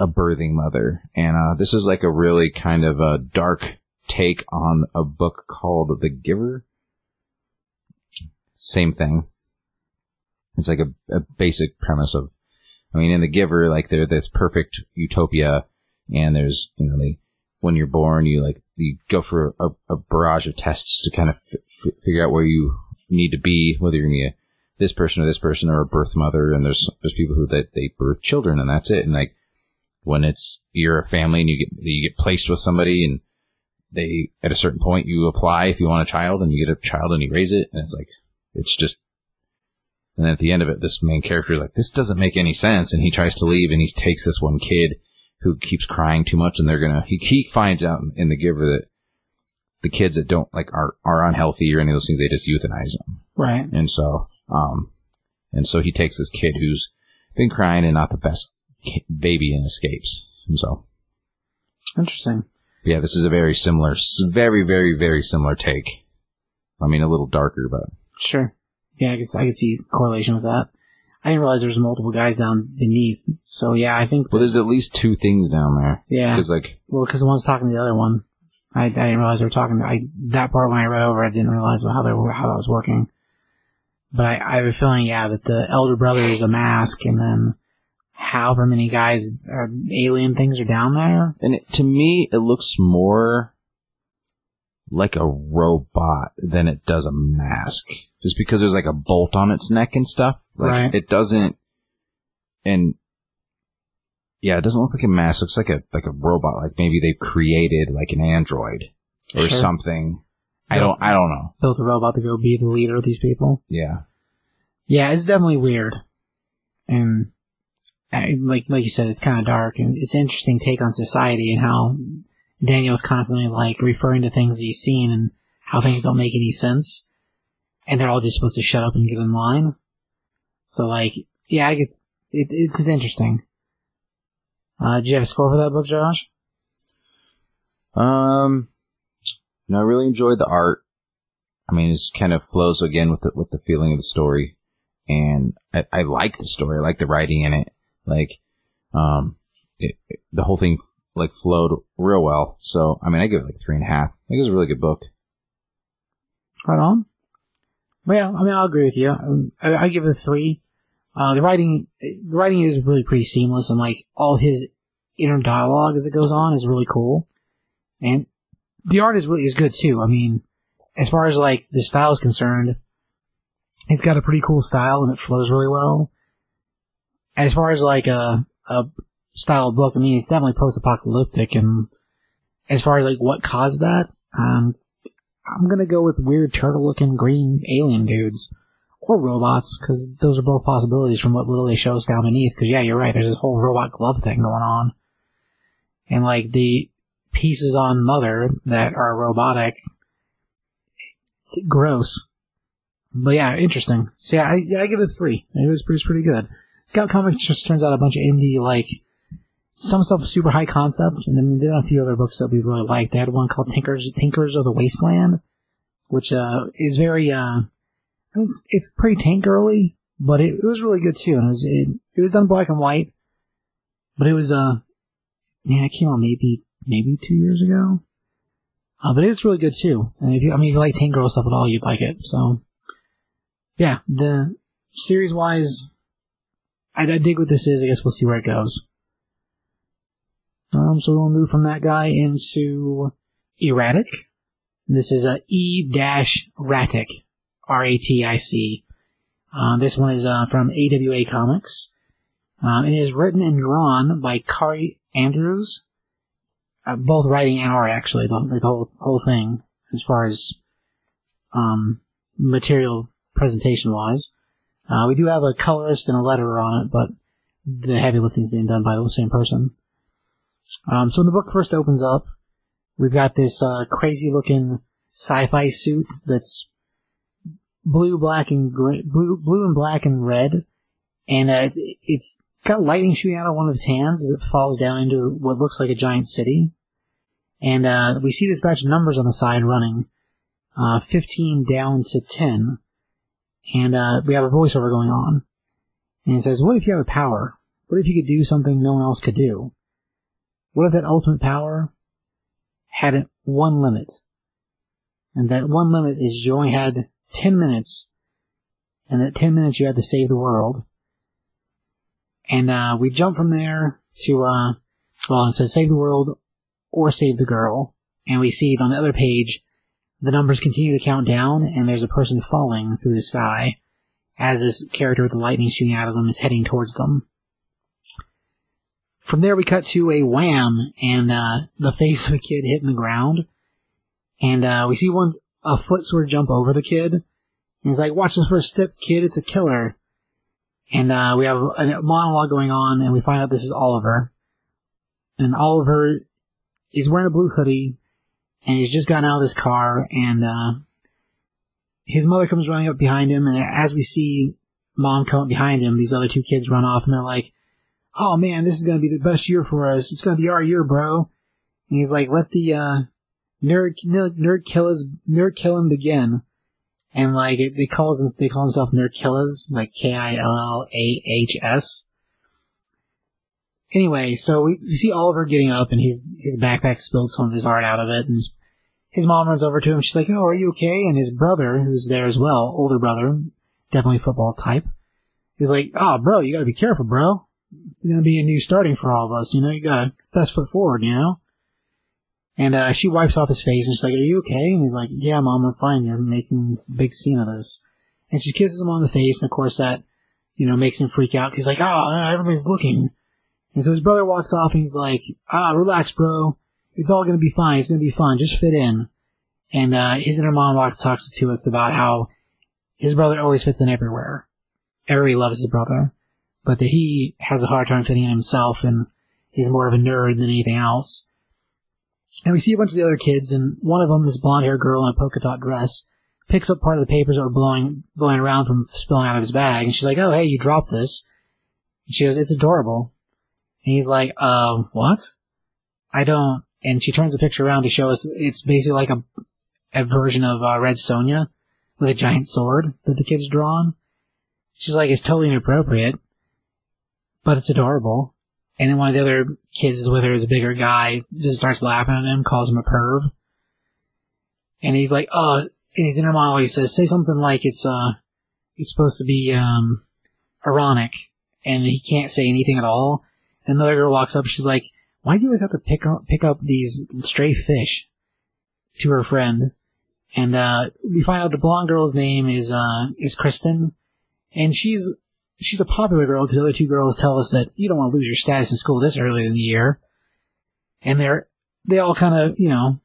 a birthing mother, and uh, this is like a really kind of a dark take on a book called The Giver. Same thing. It's like a, a basic premise of, I mean, in The Giver, like they're this perfect utopia, and there's you know they when you're born, you like you go for a, a barrage of tests to kind of f- f- figure out where you need to be, whether you're gonna be a, this person or this person or a birth mother. And there's there's people who that they birth children, and that's it. And like when it's you're a family and you get you get placed with somebody, and they at a certain point you apply if you want a child, and you get a child and you raise it, and it's like it's just. And then at the end of it, this main character is like, this doesn't make any sense. And he tries to leave and he takes this one kid who keeps crying too much and they're gonna he, he finds out in the giver that the kids that don't like are are unhealthy or any of those things they just euthanize them right. and so um and so he takes this kid who's been crying and not the best baby and escapes and so Interesting. yeah this is a very similar very very very similar take i mean a little darker but Sure. Yeah, I guess I could see correlation with that. I didn't realize there was multiple guys down beneath. So yeah, I think. well there's at least two things down there yeah. because like Well, because one's talking to the other one. I, I didn't realize they were talking. I that part when I read over, I didn't realize how they were how that was working. But I, I have a feeling, yeah, that the elder brother is a mask, and then however many guys or alien things are down there. And it, to me, it looks more like a robot than it does a mask. Just because there's like a bolt on its neck and stuff. Like, Right. It doesn't, and yeah, it doesn't look like a mask. It looks like a, like a robot. Like maybe they've created like an android or Sure. something. I don't, I don't know. Built a robot to go be the leader of these people. Yeah. Yeah, it's definitely weird, and like like you said, it's kind of dark, and it's an interesting take on society and how Daniel's constantly like referring to things he's seen and how things don't make any sense, and they're all just supposed to shut up and get in line. So like, yeah, I get it. It's interesting. Uh, did you have a score for that book, Josh? Um, no, I really enjoyed the art. I mean, it kind of flows again with the, with the feeling of the story, and I, I like the story. I like the writing in it. Like, um, it, it- the whole thing like flowed real well. So, I mean, I give it like three and a half. I think it was a really good book. Right on. Well, I mean, I'll agree with you. Um, I, I give it a three. Uh, the writing, the writing is really pretty seamless, and like all his inner dialogue as it goes on is really cool, and the art is really is good too. I mean, as far as like the style is concerned, it's got a pretty cool style and it flows really well. As far as like a a style of book, I mean, it's definitely post-apocalyptic, and as far as like what caused that, um, I'm gonna go with weird turtle looking green alien dudes. or robots, because those are both possibilities from what little they show us down beneath. Because yeah, you're right. There's this whole robot glove thing going on, and like the pieces on Mother that are robotic, gross. But yeah, interesting. So yeah, I, I give it three. It was, was pretty good. Scout Comics just turns out a bunch of indie like some stuff super high concept, and then they had a few other books that we really liked. They had one called Tinkers Tinkers of the Wasteland, which uh, is very uh, it's, it's pretty tank girly, but it, it was really good too. And it was it, it was done black and white, but it was uh man, it came out maybe maybe two years ago. Uh, but it's really good too. And if you I mean if you like tank girl stuff at all, you'd like it. So yeah, the series wise, I, I dig what this is. I guess we'll see where it goes. Um, so we'll move from that guy into E-Ratic. This is a E dash ratic, R A T I C. Uh, this one is uh, from AWA Comics. Um, it is written and drawn by Kaare Andrews. Uh, both writing and art, actually, the, the whole whole thing, as far as um, material presentation wise. Uh, we do have a colorist and a letterer on it, but the heavy lifting is being done by the same person. Um, so when the book first opens up, we've got this uh, crazy looking sci-fi suit that's blue, black, and gray, blue, blue and black and red, and uh, it's, it's got lightning shooting out of one of its hands as it falls down into what looks like a giant city. And uh, we see this batch of numbers on the side running, uh, 15 down to 10, and uh, we have a voiceover going on. And it says, "What if you have a power? What if you could do something no one else could do? What if that ultimate power had one limit? And that one limit is you only had 10 minutes, and that 10 minutes you had to save the world. And uh, we jump from there to, uh, well, it says save the world or save the girl. And we see it on the other page, the numbers continue to count down, and there's a person falling through the sky as this character with the lightning shooting out of them is heading towards them. From there, we cut to a wham and uh, the face of a kid hitting the ground, and uh, we see one a foot sort of jump over the kid. And he's like, "Watch this first step, kid. It's a killer." And uh, we have a monologue going on, and we find out this is Oliver. And Oliver is wearing a blue hoodie, and he's just gotten out of this car, and uh, his mother comes running up behind him, and as we see mom come up behind him, these other two kids run off, and they're like, "Oh man, this is gonna be the best year for us. It's gonna be our year, bro." And he's like, "Let the uh, nerd nerd, killers nerd kill him begin." And like they calls him, they call himself Nerd Killers, like K I L L A H S. Anyway, so we, we see Oliver getting up, and his his backpack spilled some of his art out of it, and his, mom runs over to him. She's like, "Oh, are you okay?" And his brother, who's there as well, older brother, definitely football type, is like, "Oh, bro, you gotta be careful, bro. It's gonna be a new starting for all of us. You know, you gotta best foot forward. You know." And uh, she wipes off his face, and she's like, "Are you okay?" And he's like, "Yeah, mom, I'm fine. You're making a big scene of this." And she kisses him on the face, and of course that, you know, makes him freak out. He's like, "Oh, everybody's looking." And so his brother walks off, and he's like, "Ah, relax, bro. It's all gonna be fine. It's gonna be fun. Just fit in." And uh, his inner monologue talks to us about how his brother always fits in everywhere. Everybody loves his brother, but that he has a hard time fitting in himself, and he's more of a nerd than anything else. And we see a bunch of the other kids, and one of them, this blonde haired girl in a polka dot dress, picks up part of the papers that were blowing blowing around from spilling out of his bag, and she's like, "Oh, hey, you dropped this." And she goes, "It's adorable." He's like, "Uh, what?" I don't. And she turns the picture around to show us it's basically like a a version of uh, Red Sonja with a giant sword that the kid's drawn. She's like, "It's totally inappropriate, but it's adorable." And then one of the other kids is with her, the bigger guy, just starts laughing at him, calls him a perv. And he's like, oh, in his inner he says, say something like it's, uh, it's supposed to be, um, ironic. And he can't say anything at all. And girl walks up, she's like, why do you always have to pick up, pick up these stray fish? To her friend. And, uh, we find out the blonde girl's name is, uh, is Kristen. And she's she's a popular girl because the other two girls tell us that you don't want to lose your status in school this early in the year. And they're, they all kind of, you know,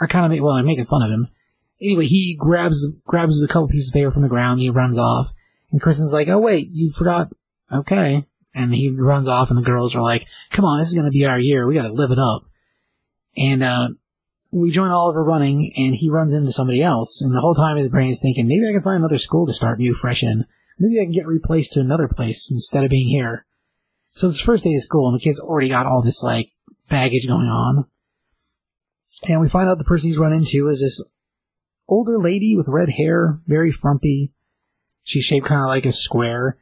are kind of, well, they're making fun of him. Anyway, he grabs grabs a couple pieces of paper from the ground. He runs off, and Kristen's like, "Oh wait, you forgot." Okay, and he runs off, and the girls are like, "Come on, this is gonna be our year. We got to live it up." And uh, we join Oliver running, and he runs into somebody else. And the whole time his brain is thinking, maybe I can find another school to start new, fresh in. Maybe I can get replaced to another place instead of being here. So it's first day of school, and the kid's already got all this like baggage going on. And we find out the person he's run into is this older lady with red hair, very frumpy. She's shaped kind of like a square.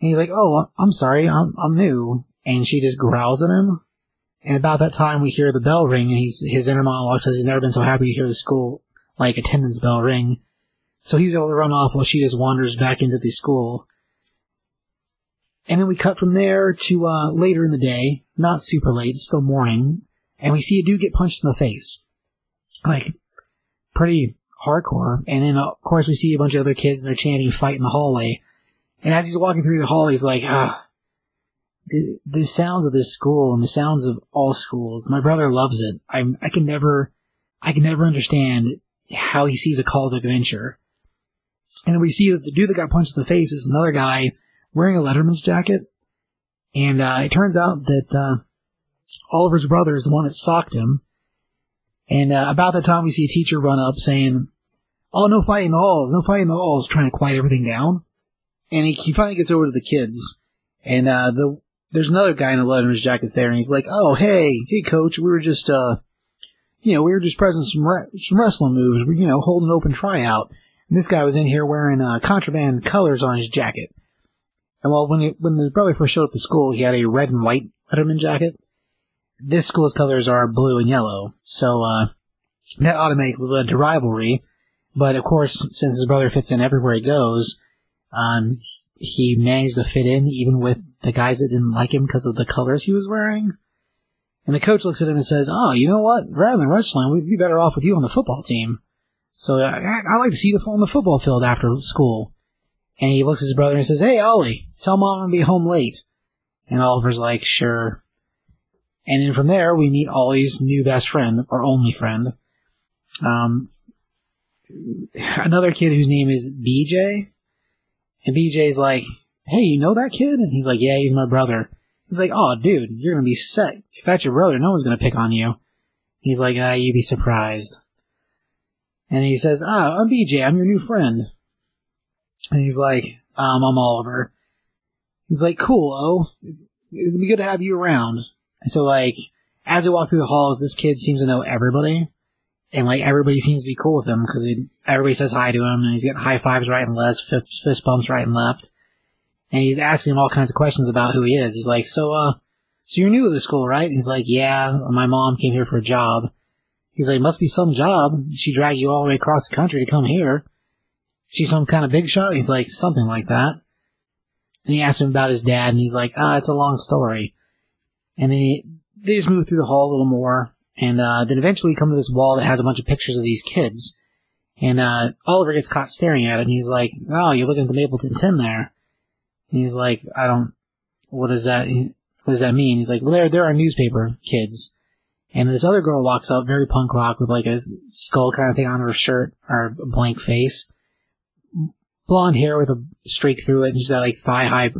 And he's like, "Oh, I'm sorry, I'm I'm new." And she just growls at him. And about that time, we hear the bell ring, and he's his inner monologue says he's never been so happy to hear the school like attendance bell ring. So he's able to run off while she just wanders back into the school. And then we cut from there to uh, later in the day, not super late, still morning, and we see a dude get punched in the face. Like, pretty hardcore. And then, of course, we see a bunch of other kids and they're chanting fight in the hallway. And as he's walking through the hall, he's like, ah, the, the sounds of this school and the sounds of all schools. My brother loves it. I I can never, I can never understand how he sees a call to adventure. And then we see that the dude that got punched in the face is another guy wearing a Letterman's jacket. And uh, it turns out that uh, Oliver's brother is the one that socked him. And uh, about that time, we see a teacher run up saying, "Oh, no fighting in the halls! No fighting in the halls!" Trying to quiet everything down. And he, he finally gets over to the kids, and uh, the there's another guy in a Letterman's jacket there, and he's like, "Oh, hey, hey, coach, we were just, uh, you know, we were just pressing some re- some wrestling moves, you know, holding an open tryout." And this guy was in here wearing uh, contraband colors on his jacket. And well, when he, when the brother first showed up to school, he had a red and white Letterman jacket. This school's colors are blue and yellow, so uh, that automatically led to rivalry. But of course, since his brother fits in everywhere he goes, um, he managed to fit in even with the guys that didn't like him because of the colors he was wearing. And the coach looks at him and says, "Oh, you know what? Rather than wrestling, we'd be better off with you on the football team." So I, I like to see you on the football field after school. And he looks at his brother and says, "Hey, Ollie, tell mom gonna be home late." And Oliver's like, "Sure." And then from there, we meet Ollie's new best friend, or only friend. Um, another kid whose name is BJ. And BJ's like, hey, you know that kid? And he's like, yeah, he's my brother. He's like, oh, dude, you're gonna be set. If that's your brother, no one's gonna pick on you. He's like, ah, you'd be surprised. And he says, ah, I'm BJ, I'm your new friend. And he's like, um, I'm Oliver. He's like, cool, oh, it'd be good to have you around. And so, like, as we walk through the halls, this kid seems to know everybody. And, like, everybody seems to be cool with him because everybody says hi to him and he's getting high fives right and left, fist, fist bumps right and left. And he's asking him all kinds of questions about who he is. He's like, so, uh, so you're new to the school, right? And he's like, yeah, my mom came here for a job. He's like, must be some job. She dragged you all the way across the country to come here. She's some kind of big shot? He's like, something like that. And he asks him about his dad, and he's like, ah, it's a long story. And then he, they just move through the hall a little more, and uh, then eventually come to this wall that has a bunch of pictures of these kids. And uh, Oliver gets caught staring at it, and he's like, oh, you're looking at the Mapleton 10 there. And he's like, I don't, what does that, what does that mean? He's like, well, there, there are newspaper kids. And this other girl walks up, very punk rock, with like a skull kind of thing on her shirt, or a blank face. Blonde hair with a streak through it, and she's got like thigh high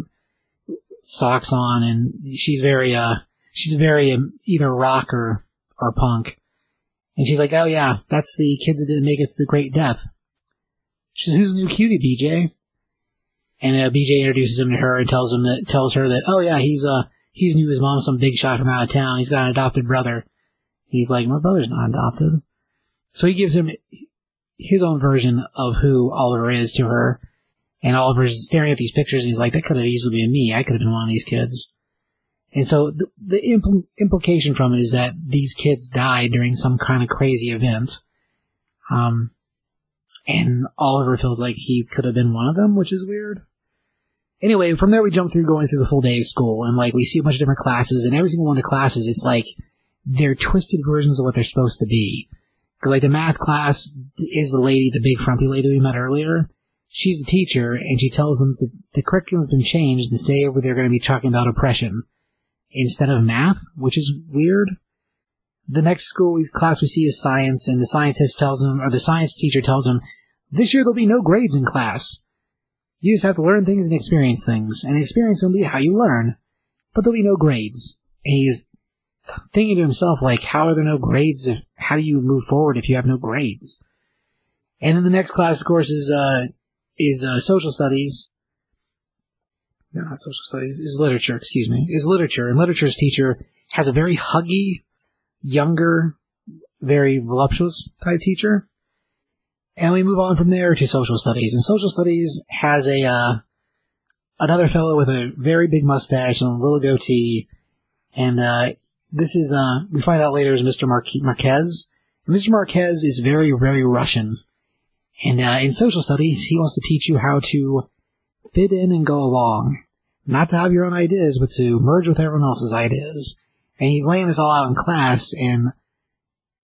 socks on, and she's very, uh, she's very um, either rock or, or punk. And she's like, oh yeah, that's the kids that didn't make it to the Great Death. She says, who's the new cutie, BJ? And uh, BJ introduces him to her and tells him that tells her that oh yeah he's uh he's new his mom's some big shot from out of town. He's got an adopted brother. He's like my brother's not adopted, so he gives him his own version of who Oliver is to her. And Oliver's staring at these pictures and he's like, that could have easily been me. I could have been one of these kids. And so the, the impl- implication from it is that these kids died during some kind of crazy event. Um, and Oliver feels like he could have been one of them, which is weird. Anyway, from there we jump through going through the full day of school, and like we see a bunch of different classes, and every single one of the classes, it's like they're twisted versions of what they're supposed to be. Because like the math class is the lady, the big frumpy lady we met earlier. She's the teacher, and she tells them that the curriculum's been changed, and today they're going to be talking about oppression instead of math, which is weird. the next school class we see is science, and the scientist tells him, or the science teacher tells him, this year there'll be no grades in class. You just have to learn things and experience things, and experience will be how you learn. But there'll be no grades. And he's thinking to himself, like, how are there no grades? If, how do you move forward if you have no grades? And then the next class, of course, is, uh, is, uh, social studies. No, not social studies, is literature, excuse me, is literature. And literature's teacher has a very huggy, younger, very voluptuous type teacher. And we move on from there to social studies. And social studies has a, uh, another fellow with a very big mustache and a little goatee. And, uh, this is, uh, we find out later is Mr. Marque- Marquez. And Mr. Marquez is very, very Russian. And, uh, in social studies, he wants to teach you how to fit in and go along. Not to have your own ideas, but to merge with everyone else's ideas. And he's laying this all out in class, and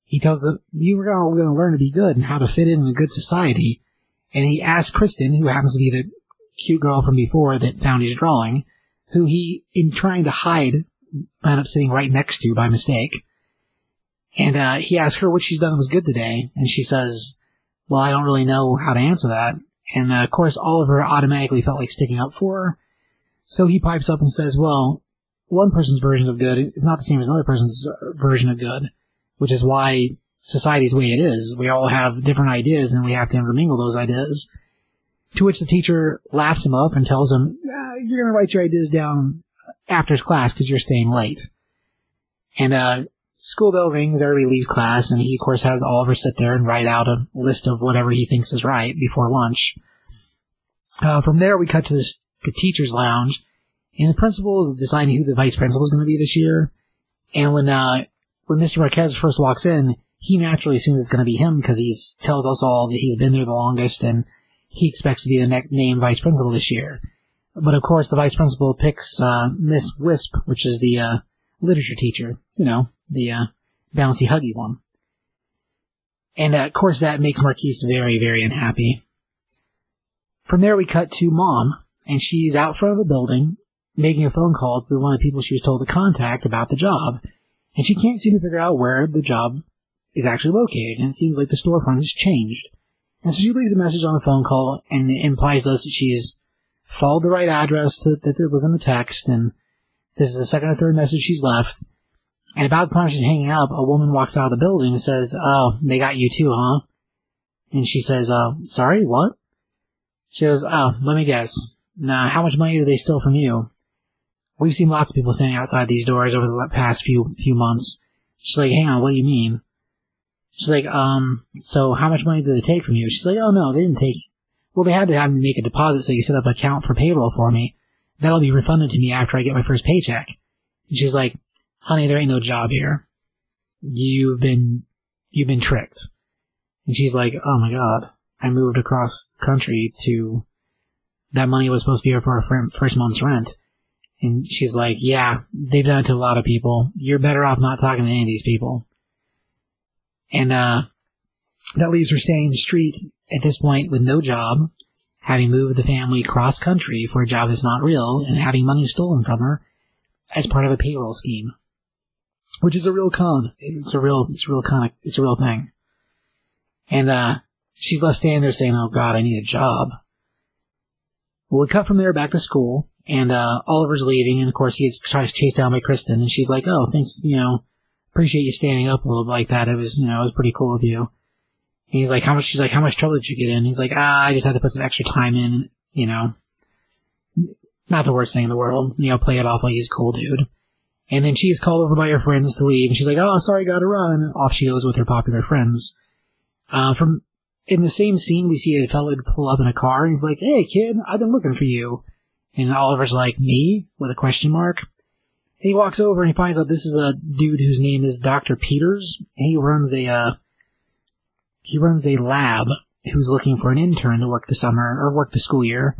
he tells them, you are all going to learn to be good and how to fit in in a good society. And he asks Kristen, who happens to be the cute girl from before that found his drawing, who he, in trying to hide, wound up sitting right next to by mistake. And uh, he asks her what she's done was good today, and she says, well, I don't really know how to answer that. And uh, of course, Oliver automatically felt like sticking up for her. So he pipes up and says, well, one person's version of good is not the same as another person's version of good, which is why society's the way it is. We all have different ideas and we have to intermingle those ideas. To which the teacher laughs him up and tells him, yeah, you're going to write your ideas down after class because you're staying late. And, uh, school bell rings, everybody leaves class, and he, of course, has Oliver sit there and write out a list of whatever he thinks is right before lunch. Uh, from there, we cut to this, the teacher's lounge, and the principal is deciding who the vice principal is going to be this year. And when, uh, when Mr. Marquez first walks in, he naturally assumes it's going to be him because he tells us all that he's been there the longest and he expects to be the next named vice principal this year. But of course, the vice principal picks, uh, Miss Wisp, which is the, uh, literature teacher, you know, the, uh, bouncy huggy one. And uh, of course that makes Marquise very, very unhappy. From there we cut to mom, and she's out front of a building, making a phone call to one of the people she was told to contact about the job, and she can't seem to figure out where the job is actually located, and it seems like the storefront has changed. And so she leaves a message on the phone call and it implies to us that she's followed the right address to, that was in the text, and this is the second or third message she's left. And about the time she's hanging up, a woman walks out of the building and says, Oh, they got you too, huh? And she says, uh, sorry, what? She goes, Oh, let me guess. Now, how much money did they steal from you? We've seen lots of people standing outside these doors over the past few, few months. She's like, hang on, what do you mean? She's like, um, so how much money did they take from you? She's like, oh no, they didn't take, well, they had to have me make a deposit so you set up an account for payroll for me. That'll be refunded to me after I get my first paycheck. And she's like, honey, there ain't no job here. You've been, you've been tricked. And she's like, oh my god, I moved across country to, that money was supposed to be here for our first month's rent. And she's like, yeah, they've done it to a lot of people. You're better off not talking to any of these people. And, uh, that leaves her staying in the street at this point with no job, having moved the family cross country for a job that's not real, and having money stolen from her as part of a payroll scheme. Which is a real con. It's a real, it's a real con, it's a real thing. And, uh, she's left standing there saying, oh god, I need a job. Well, we cut from there back to school, and, uh, Oliver's leaving, and of course he gets tries to chase down by Kristen, and she's like, oh, thanks, you know, appreciate you standing up a little bit like that. It was, you know, it was pretty cool of you. And he's like, how much, she's like, how much trouble did you get in? He's like, ah, I just had to put some extra time in, you know. Not the worst thing in the world, you know, play it off like he's cool dude. And then she is called over by her friends to leave, and she's like, oh, sorry, gotta run. Off she goes with her popular friends. Uh, from, in the same scene, we see a fellow pull up in a car, and he's like, hey, kid, I've been looking for you. And Oliver's like, me? With a question mark. And he walks over and he finds out this is a dude whose name is Dr. Peters. He runs a, uh, he runs a lab who's looking for an intern to work the summer, or work the school year.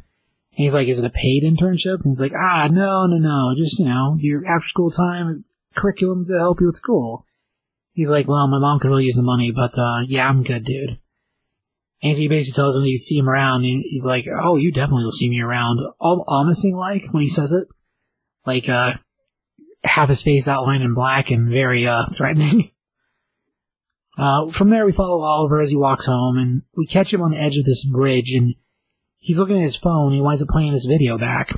And he's like, is it a paid internship? And he's like, ah, no, no, no, just, you know, your after school time curriculum to help you with school. He's like, well, my mom could really use the money, but, uh, yeah, I'm good, dude. And he basically tells him that you see him around, and he's like, oh, you definitely will see me around. All ominous like when he says it. Like, uh, half his face outlined in black and very, uh, threatening. Uh, from there, we follow Oliver as he walks home, and we catch him on the edge of this bridge, and he's looking at his phone. He winds up playing this video back,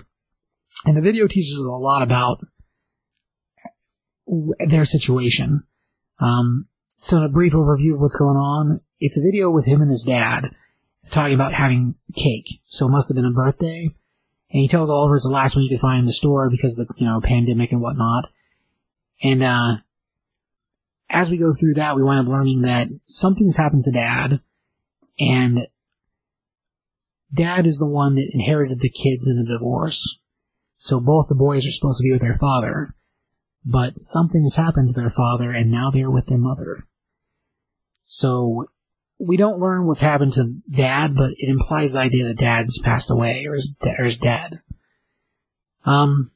and the video teaches us a lot about their situation. Um, so, in a brief overview of what's going on, it's a video with him and his dad talking about having cake. So, it must have been a birthday. And he tells Oliver it's the last one you could find in the store because of the you know pandemic and whatnot. And uh, as we go through that, we wind up learning that something's happened to Dad, and Dad is the one that inherited the kids in the divorce. So both the boys are supposed to be with their father, but something has happened to their father, and now they're with their mother. So we don't learn what's happened to Dad, but it implies the idea that Dad's passed away or is, or is dead. Um,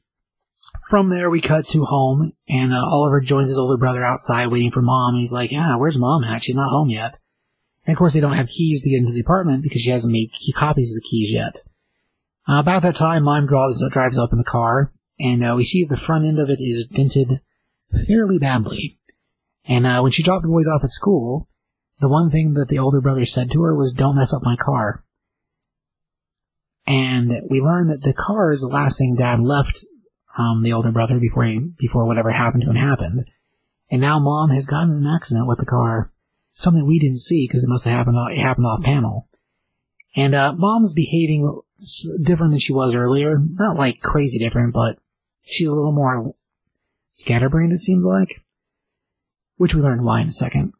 from there, we cut to home, and uh, Oliver joins his older brother outside waiting for mom. And he's like, "Yeah, where's mom at? She's not home yet." And of course, they don't have keys to get into the apartment because she hasn't made copies of the keys yet. Uh, about that time, mom drives drives up in the car, and uh, we see the front end of it is dented fairly badly. And uh, when she dropped the boys off at school, the one thing that the older brother said to her was, "Don't mess up my car." And we learn that the car is the last thing Dad left um, the older brother before he, before whatever happened to him happened. And now mom has gotten an accident with the car. Something we didn't see because it must have happened, it happened off panel. And, uh, mom's behaving different than she was earlier. Not like crazy different, but she's a little more scatterbrained, it seems like. Which we learn why in a second.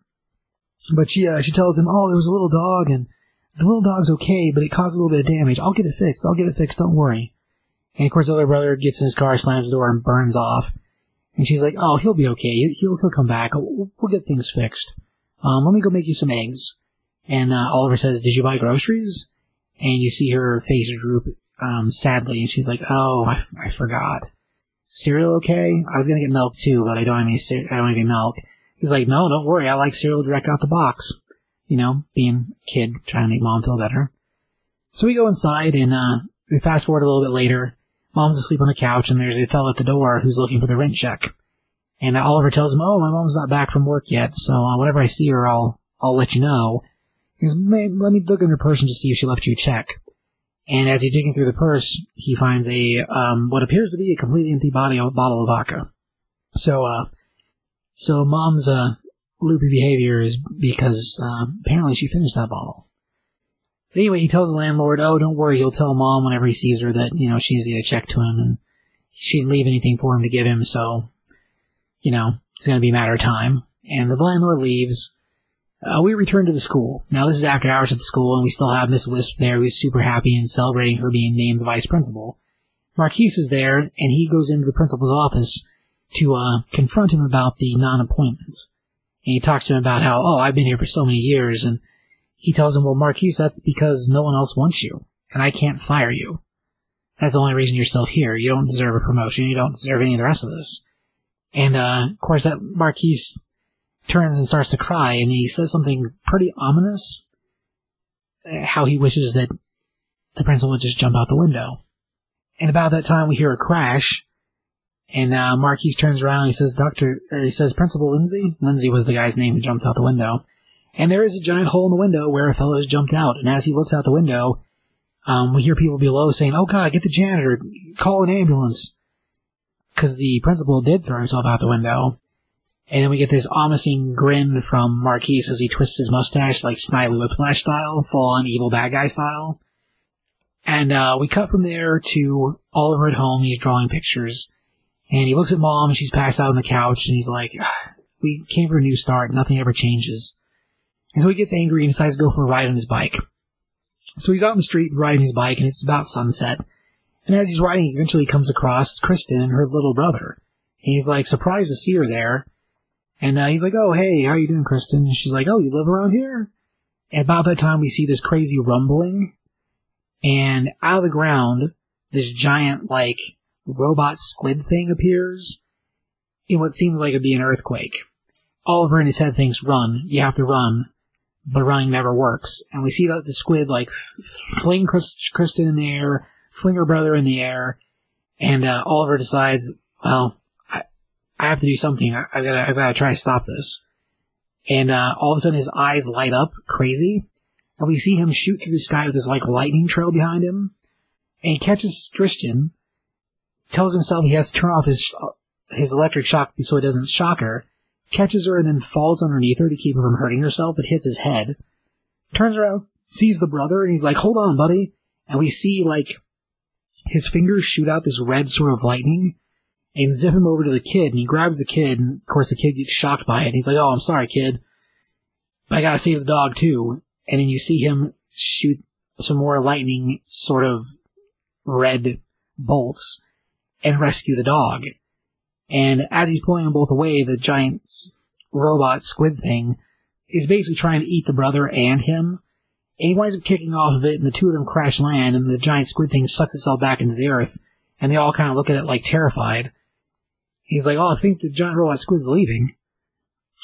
But she, uh, she tells him, oh, there was a little dog and the little dog's okay, but it caused a little bit of damage. I'll get it fixed. I'll get it fixed. Don't worry. And of course, the other brother gets in his car, slams the door, and burns off. And she's like, "Oh, he'll be okay. He'll he'll come back. We'll, we'll get things fixed. Um, let me go make you some eggs." And uh, Oliver says, "Did you buy groceries?" And you see her face droop um, sadly, and she's like, "Oh, I, I forgot. Cereal okay? I was gonna get milk too, but I don't have any. I don't have any milk." He's like, "No, don't worry. I like cereal direct out the box." You know, being a kid trying to make mom feel better. So we go inside, and uh, we fast forward a little bit later. Mom's asleep on the couch, and there's a fellow at the door who's looking for the rent check. And Oliver tells him, "Oh, my mom's not back from work yet, so uh, whenever I see her, I'll I'll let you know." He goes, "Let me look in her purse to see if she left you a check." And as he's digging through the purse, he finds a um, what appears to be a completely empty of, bottle of vodka. So, uh, so mom's uh, loopy behavior is because uh, apparently she finished that bottle. Anyway, he tells the landlord, "Oh, don't worry, he'll tell mom whenever he sees her that you know she needs to get a check to him, and she didn't leave anything for him to give him, so you know it's going to be a matter of time." And the landlord leaves. Uh, we return to the school. Now this is after hours at the school, and we still have Miss Wisp there, who's super happy and celebrating her being named the vice principal. Marquise is there, and he goes into the principal's office to uh, confront him about the non-appointment. And he talks to him about how, oh, I've been here for so many years, and he tells him, well, Marquise, that's because no one else wants you, and I can't fire you. That's the only reason you're still here. You don't deserve a promotion. You don't deserve any of the rest of this. And, uh, of course, that Marquise turns and starts to cry, and he says something pretty ominous. How he wishes that the principal would just jump out the window. And about that time, we hear a crash, and uh, Marquise turns around and he says, Doctor, uh, he says, Principal Lindsay? Lindsay was the guy's name who jumped out the window. And there is a giant hole in the window where a fellow has jumped out. And as he looks out the window, um, we hear people below saying, "Oh God, get the janitor! Call an ambulance!" Because the principal did throw himself out the window. And then we get this ominous grin from Marquise as he twists his mustache like Snidely Whiplash style, full on evil bad guy style. And uh, we cut from there to Oliver at home. He's drawing pictures, and he looks at mom, and she's passed out on the couch, and he's like, ah, "We came for a new start. Nothing ever changes." And so he gets angry and decides to go for a ride on his bike. So he's out on the street riding his bike, and it's about sunset. And as he's riding, he eventually comes across Kristen and her little brother. And he's like surprised to see her there. And uh, he's like, "Oh, hey, how you doing, Kristen?" And she's like, "Oh, you live around here?" And about that time, we see this crazy rumbling, and out of the ground, this giant like robot squid thing appears in what seems like it'd be an earthquake. Oliver in his head thinks, "Run! You have to run!" but running never works. And we see that the squid like fling Kristen in the air, fling her brother in the air, and uh, Oliver decides, well, I, I have to do something. I, have gotta, I've gotta try to stop this. And uh, all of a sudden his eyes light up crazy, and we see him shoot through the sky with this like lightning trail behind him, and he catches Kristen, tells himself he has to turn off his his electric shock so it doesn't shock her, catches her and then falls underneath her to keep her from hurting herself, but hits his head. Turns around, sees the brother, and he's like, hold on, buddy. And we see, like, his fingers shoot out this red sort of lightning and zip him over to the kid, and he grabs the kid, and of course the kid gets shocked by it, and he's like, oh, I'm sorry, kid. But I gotta save the dog, too. And then you see him shoot some more lightning sort of red bolts and rescue the dog. And as he's pulling them both away, the giant robot squid thing is basically trying to eat the brother and him. And he winds up kicking off of it, and the two of them crash land, and the giant squid thing sucks itself back into the earth. And they all kind of look at it like terrified. He's like, "Oh, I think the giant robot squid's leaving."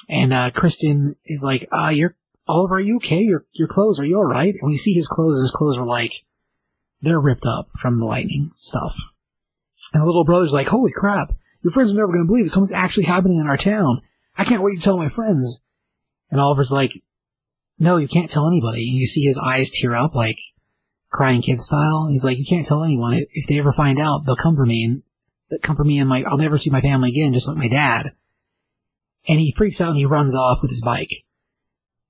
And uh, Kristen is like, "Uh, you're Oliver, are you okay? Your your clothes, are you all right?" And we see his clothes, and his clothes are like they're ripped up from the lightning stuff. And the little brother's like, "Holy crap! Your friends are never going to believe it. Something's actually happening in our town. I can't wait to tell my friends." And Oliver's like, "No, you can't tell anybody." And you see his eyes tear up, like crying kid style. He's like, "You can't tell anyone. If they ever find out, they'll come for me and they'll come for me, and my I'll never see my family again, just like my dad." And he freaks out and he runs off with his bike.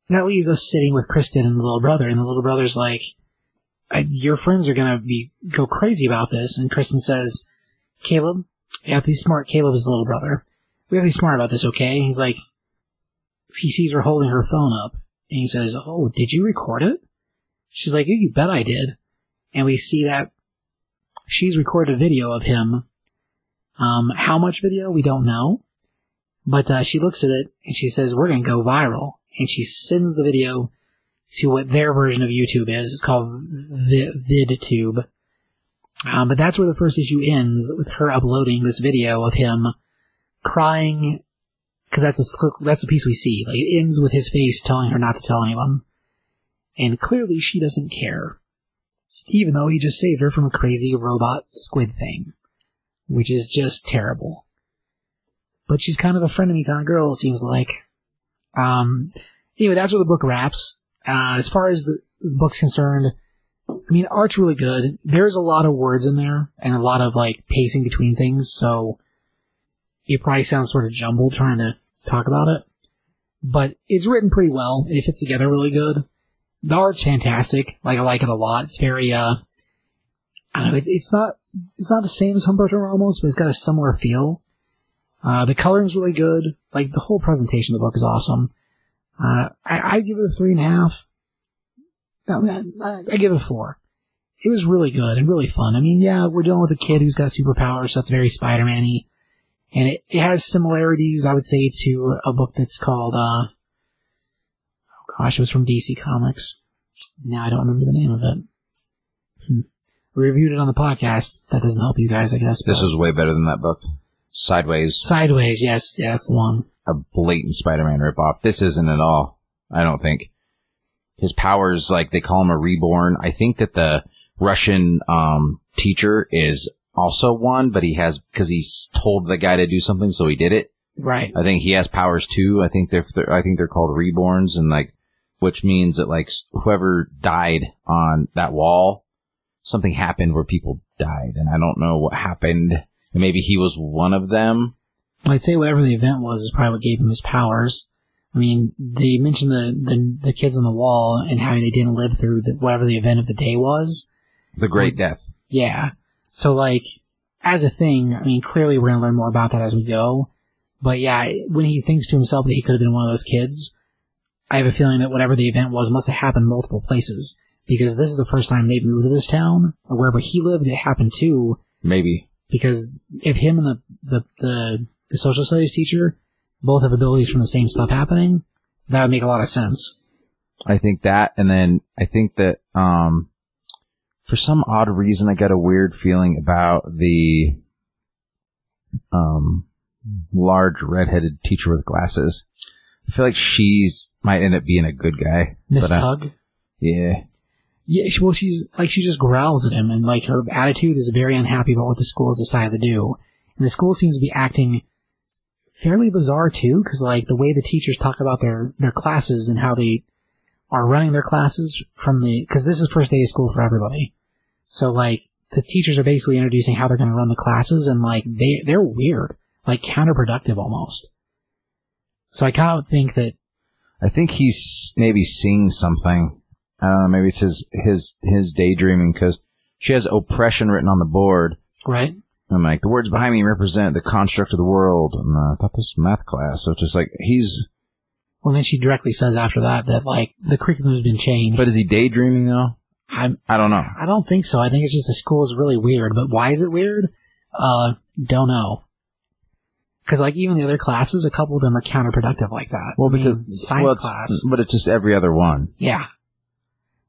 That leaves us sitting with Kristen and the little brother, and the little brother's like, "Your friends are gonna be go crazy about this." And Kristen says, "Caleb, you have to be smart. Caleb is the little brother. We have to be smart about this, okay?" He's like, he sees her holding her phone up, and he says, "Oh, did you record it?" She's like, "Yeah, "You bet I did." And we see that she's recorded a video of him. Um, how much video we don't know, but uh, she looks at it and she says, "We're gonna go viral." And she sends the video to what their version of YouTube is. It's called Vi- VidTube. Um, but that's where the first issue ends with her uploading this video of him crying because that's a that's a piece we see. Like it ends with his face telling her not to tell anyone, and clearly she doesn't care, even though he just saved her from a crazy robot squid thing, which is just terrible. But she's kind of a friend of me kind of girl. It seems like. Um. Anyway, that's where the book wraps. Uh, as far as the book's concerned, I mean, art's really good. There's a lot of words in there and a lot of like pacing between things, so it probably sounds sort of jumbled trying to talk about it. But it's written pretty well. And it fits together really good. The art's fantastic. Like I like it a lot. It's very uh I don't know, it's, not it's not the same as Humberto Ramos, but it's got a similar feel. Uh the coloring's really good. Like the whole presentation of the book is awesome. Uh I, I give it a three and a half. I, I give it a four. It was really good and really fun. I mean, yeah, we're dealing with a kid who's got superpowers, so that's very Spider-Man-y. And it, it has similarities, I would say, to a book that's called, uh, oh gosh, it was from DC Comics. Now I don't remember the name of it. Hmm. We reviewed it on the podcast. That doesn't help you guys, I guess. This is way better than that book. Sideways, Sideways, yes, yeah, that's the one. a blatant Spider-Man ripoff. This isn't at all. I don't think. His powers, like they call him a reborn. I think that the Russian um, teacher is also one, but he has because he's told the guy to do something, so he did it. Right. I think he has powers too. I think they're, they're I think they're called reborns, and like, which means that like whoever died on that wall, something happened where people died, and I don't know what happened. And maybe he was one of them. I'd say whatever the event was is probably what gave him his powers. I mean, they mentioned the, the, the kids on the wall and how they didn't live through the, whatever the event of the day was. The Great Death. Yeah. So like, as a thing, I mean, clearly we're gonna learn more about that as we go. But yeah, when he thinks to himself that he could have been one of those kids, I have a feeling that whatever the event was must have happened multiple places. Because this is the first time they've moved to this town, or wherever he lived, it happened too. Maybe. Because if him and the, the, the, the social studies teacher both have abilities from the same stuff happening, that would make a lot of sense. I think that, and then I think that, um, for some odd reason, I got a weird feeling about the, um, large redheaded teacher with glasses. I feel like she's might end up being a good guy. Miss I- Tug. yeah. Yeah, well, she's like she just growls at him, and like her attitude is very unhappy about what the school has decided to do, and the school seems to be acting fairly bizarre too, because like the way the teachers talk about their their classes and how they are running their classes from the because this is first day of school for everybody. So like the teachers are basically introducing how they're going to run the classes, and like they they're weird, like counterproductive almost. So I kind of think that I think he's maybe seeing something. I don't know. Maybe it's his his his daydreaming because she has oppression written on the board. right. I'm like, the words behind me represent the construct of the world. And uh, I thought this was math class. So it's just like, he's, Well, then she directly says after that that like the curriculum has been changed. but is he daydreaming though? I'm I don't know. I don't think so. I think it's just the school is really weird. But why is it weird? Uh, don't know. Because like even the other classes, a couple of them are counterproductive like that. Well, I mean, because science well, class, but it's just every other one. yeah.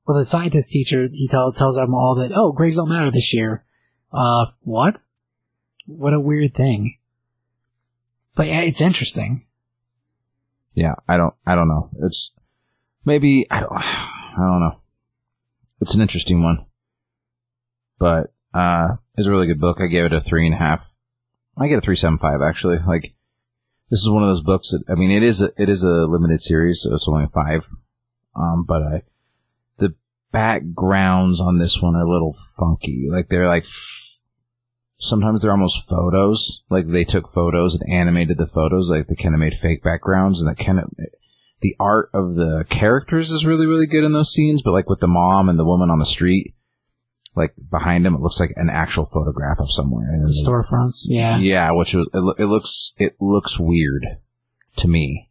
Well, the scientist teacher he tell, tells them all that oh grades don't matter this year. Uh, what? What a weird thing. But yeah, it's interesting. Yeah, I don't, I don't know. It's maybe I don't, I don't know. It's an interesting one, but uh, it's a really good book. I gave it a three and a half. I get a three seven five actually. Like this is one of those books that I mean, it is a, it is a limited series, so it's only five. Um, but I the backgrounds on this one are a little funky. Like they're like sometimes they're almost photos. Like they took photos and animated the photos. Like they kind of made fake backgrounds and that kind of the art of the characters is really really good in those scenes. But like with the mom and the woman on the street, like behind him, it looks like an actual photograph of somewhere. The storefronts, yeah. yeah, which was, it, it looks it looks weird to me.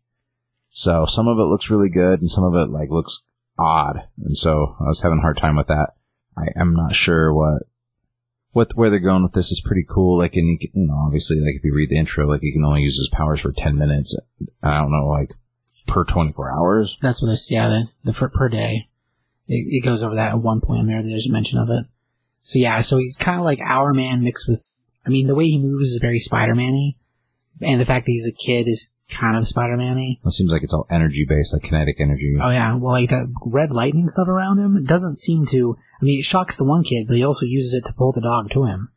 So some of it looks really good, and some of it like looks odd, and so I was having a hard time with that. I am not sure what what where they're going with this is pretty cool. Like, and you, can, you know, obviously, like if you read the intro, like he can only use his powers for ten minutes. I don't know, like per twenty four hours. That's what this, yeah, the, the for, per day. It, it goes over that at one point in there. There's a mention of it. So yeah, so he's kind of like our man mixed with, I mean, the way he moves is very Spider-Man-y. And the fact that he's a kid is kind of Spider-Man-y. It seems like it's all energy based, like kinetic energy. Oh yeah, well like that red lightning stuff around him, doesn't seem to, I mean, it shocks the one kid, but he also uses it to pull the dog to him.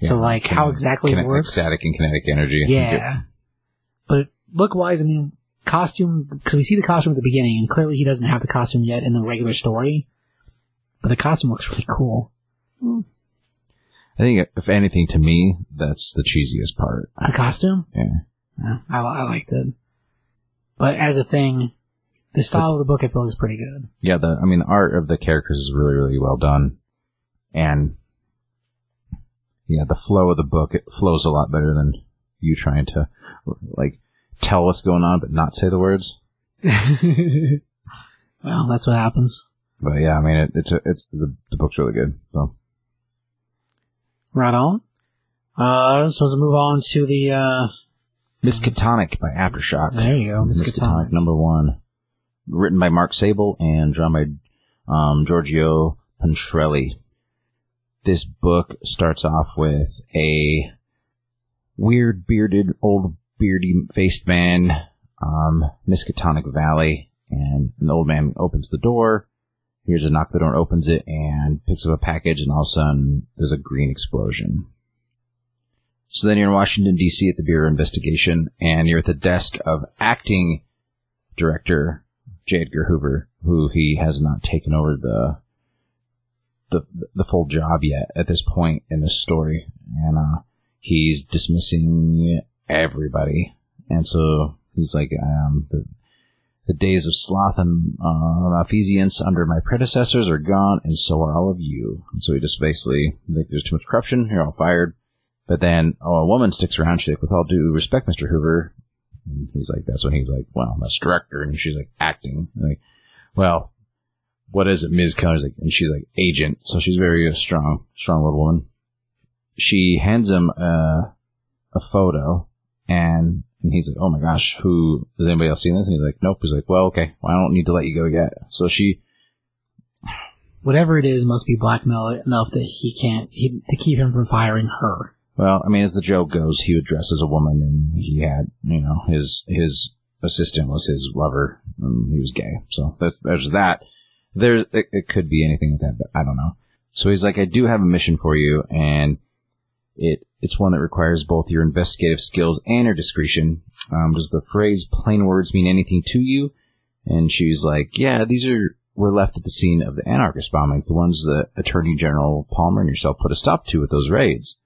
so Yeah, like how kinetic- exactly it works. static and kinetic energy. Yeah. But look wise, I mean, costume, because we see the costume at the beginning, and clearly he doesn't have the costume yet in the regular story. But the costume looks really cool. I think if anything, to me, that's the cheesiest part. The costume? Yeah. Yeah, I, I liked it. But as a thing, the style of the book I feel is pretty good. Yeah, the I mean, the art of the characters is really, really well done, and yeah, the flow of the book it flows a lot better than you trying to like tell what's going on but not say the words. well, that's what happens. But yeah, I mean, it, it's a, it's the, the book's really good. So Right on. Uh, so let's move on to the, uh, Miskatonic by Aftershock. there you go, Miskatonic Miskatonic. number one, written by Mark Sable and drawn by um, Giorgio Pontrelli. This book starts off with a weird bearded, old beardy faced man, um, Miskatonic Valley, and an old man opens the door. Here's a knock, the door opens it and picks up a package, and all of a sudden there's a green explosion. So then you're in Washington D.C. at the Bureau of Investigation, and you're at the desk of acting director J. Edgar Hoover, who he has not taken over the the the full job yet at this point in this story, and uh, he's dismissing everybody, and so he's like, um, the the days of sloth and uh, under my predecessors are gone, and so are all of you. And so he just basically like, there's too much corruption. You're all fired. But then, oh, a woman sticks around. She's like, with all due respect, Mr. Hoover. And he's like, that's when he's like, well, that's director. And she's like, acting. And like, well, what is it, Ms. Connor's like, and she's like, agent. So she's very uh, strong, strong little woman. She hands him uh, a photo and, and he's like, oh my gosh, who, has anybody else seen this? And he's like, nope. He's like, well, okay. Well, I don't need to let you go yet. So she, Whatever it is must be blackmail enough that he can't, he, to keep him from firing her. Well, I mean, as the joke goes, he would dress as a woman, and he had, you know, his his assistant was his lover, and he was gay. So that's there's that. There, it, it could be anything like that, but I don't know. So he's like, I do have a mission for you, and It it's one that requires both your investigative skills and your discretion. Um, does the phrase "plain words" mean anything to you? And she's like, "Yeah, these are were left at the scene of the anarchist bombings, the ones that Attorney General Palmer and yourself put a stop to with those raids."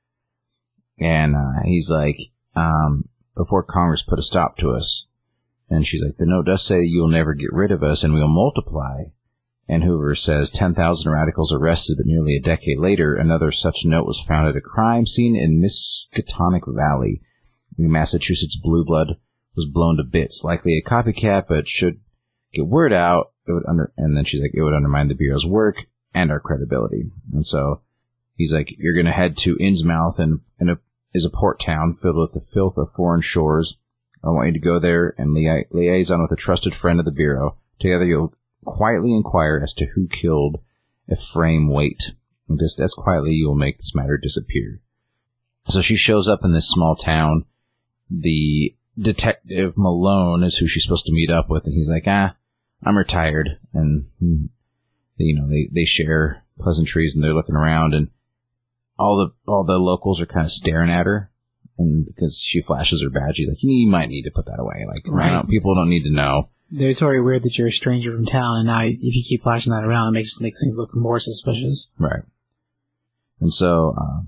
And uh, he's like, um, "Before Congress put a stop to us." And she's like, "The note does say you'll never get rid of us, and we'll multiply." And Hoover says 10,000 radicals arrested, but nearly a decade later, another such note was found at a crime scene in Miskatonic Valley. Massachusetts blue blood was blown to bits. Likely a copycat, but should get word out. It would under, and then she's like, it would undermine the Bureau's work and our credibility. And so he's like, you're going to head to Innsmouth and, and a, is a port town filled with the filth of foreign shores. I want you to go there and lia- liaison with a trusted friend of the Bureau. Together you'll quietly inquire as to who killed Ephraim Waite. And just as quietly, you will make this matter disappear. So she shows up in this small town. The detective Malone is who she's supposed to meet up with, and he's like, ah, I'm retired. And, you know, they, they share pleasantries and they're looking around and all the, all the locals are kind of staring at her. And because she flashes her badge, he's like, you might need to put that away. Like, Right. don't- people don't need to know. It's already weird that you're a stranger from town, and now if you keep flashing that around, it makes makes things look more suspicious. Right. And so, uh,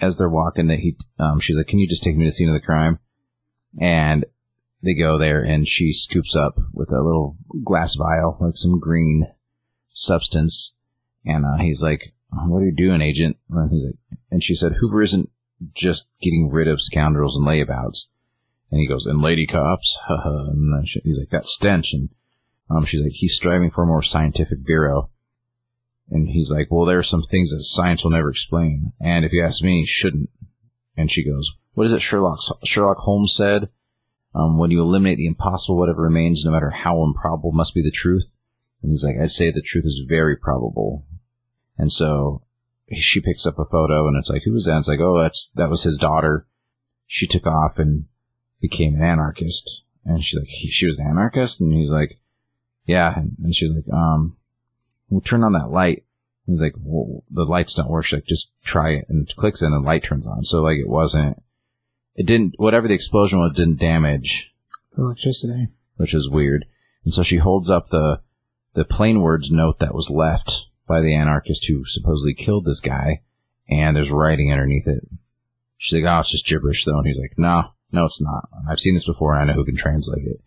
as they're walking, that he, um, she's like, "Can you just take me to the scene of the crime?" And they go there, and she scoops up with a little glass vial, like some green substance, and uh, he's like, "What are you doing, Agent?" Like, and she said, "Hoover isn't just getting rid of scoundrels and layabouts." And he goes, "And lady cops?" And she- he's like, "That stench." And um, she's like, "He's striving for a more scientific bureau." And he's like, well, there are some things that science will never explain. And if you ask me, shouldn't. And she goes, what is it Sherlock, Sherlock Holmes said? Um, when you eliminate the impossible, whatever remains, no matter how improbable, must be the truth. And he's like, I'd say the truth is very probable. And so she picks up a photo and it's like, who was that? And it's like, oh, that's, that was his daughter. She took off and became an anarchist. And she's like, she was an anarchist? And he's like, yeah. And she's like, um, we'll turn on that light. He's like, well, the lights don't work. She's like, just try it. And clicks it and the light turns on. So like it wasn't, it didn't, whatever the explosion was didn't damage, The electricity. which is weird. And so she holds up the, the plain words note that was left by the anarchist who supposedly killed this guy. And there's writing underneath it. She's like, oh, it's just gibberish though. And he's like, no, no, it's not. I've seen this before and I know who can translate it.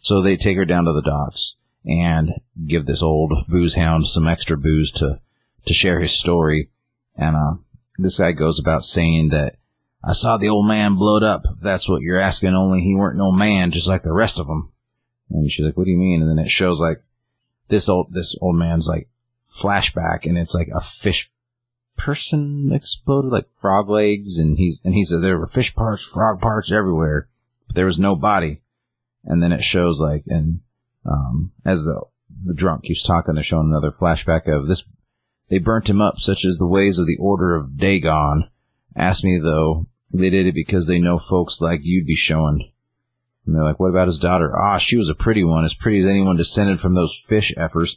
So they take her down to the docks and give this old booze hound some extra booze to, to share his story. And, uh, this guy goes about saying that I saw the old man blowed up. If that's what you're asking, only he weren't no man, just like the rest of them. And she's like, what do you mean? And then it shows like this old, this old man's like flashback and it's like a fish person exploded, like frog legs. And he's, and he said there were fish parts, frog parts everywhere, but there was no body. And then it shows like, and, um, as the, the drunk keeps talking, they're showing another flashback of this. They burnt him up, such as the ways of the Order of Dagon. Ask me though, they did it because they know folks like you'd be showing. And they're like, what about his daughter? Ah, she was a pretty one, as pretty as anyone descended from those fish effers.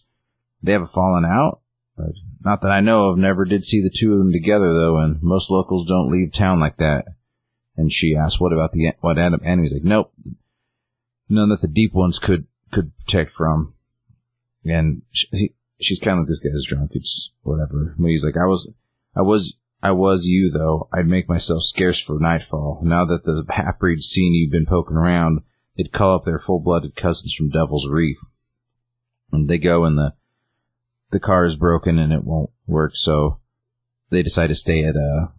They haven't fallen out? But not that I know of. Never did see the two of them together though, and most locals don't leave town like that. And she asked, what about the, what Adam, and he's like, nope. None that the deep ones could, could protect from. And she, she's kind of like, this guy's drunk. It's whatever. But he's like, I was, I was, I was you though. I'd make myself scarce for nightfall. Now that the half breeds seen you've been poking around, they'd call up their full blooded cousins from Devil's Reef. And they go in the, the car is broken and it won't work. So they decide to stay at a,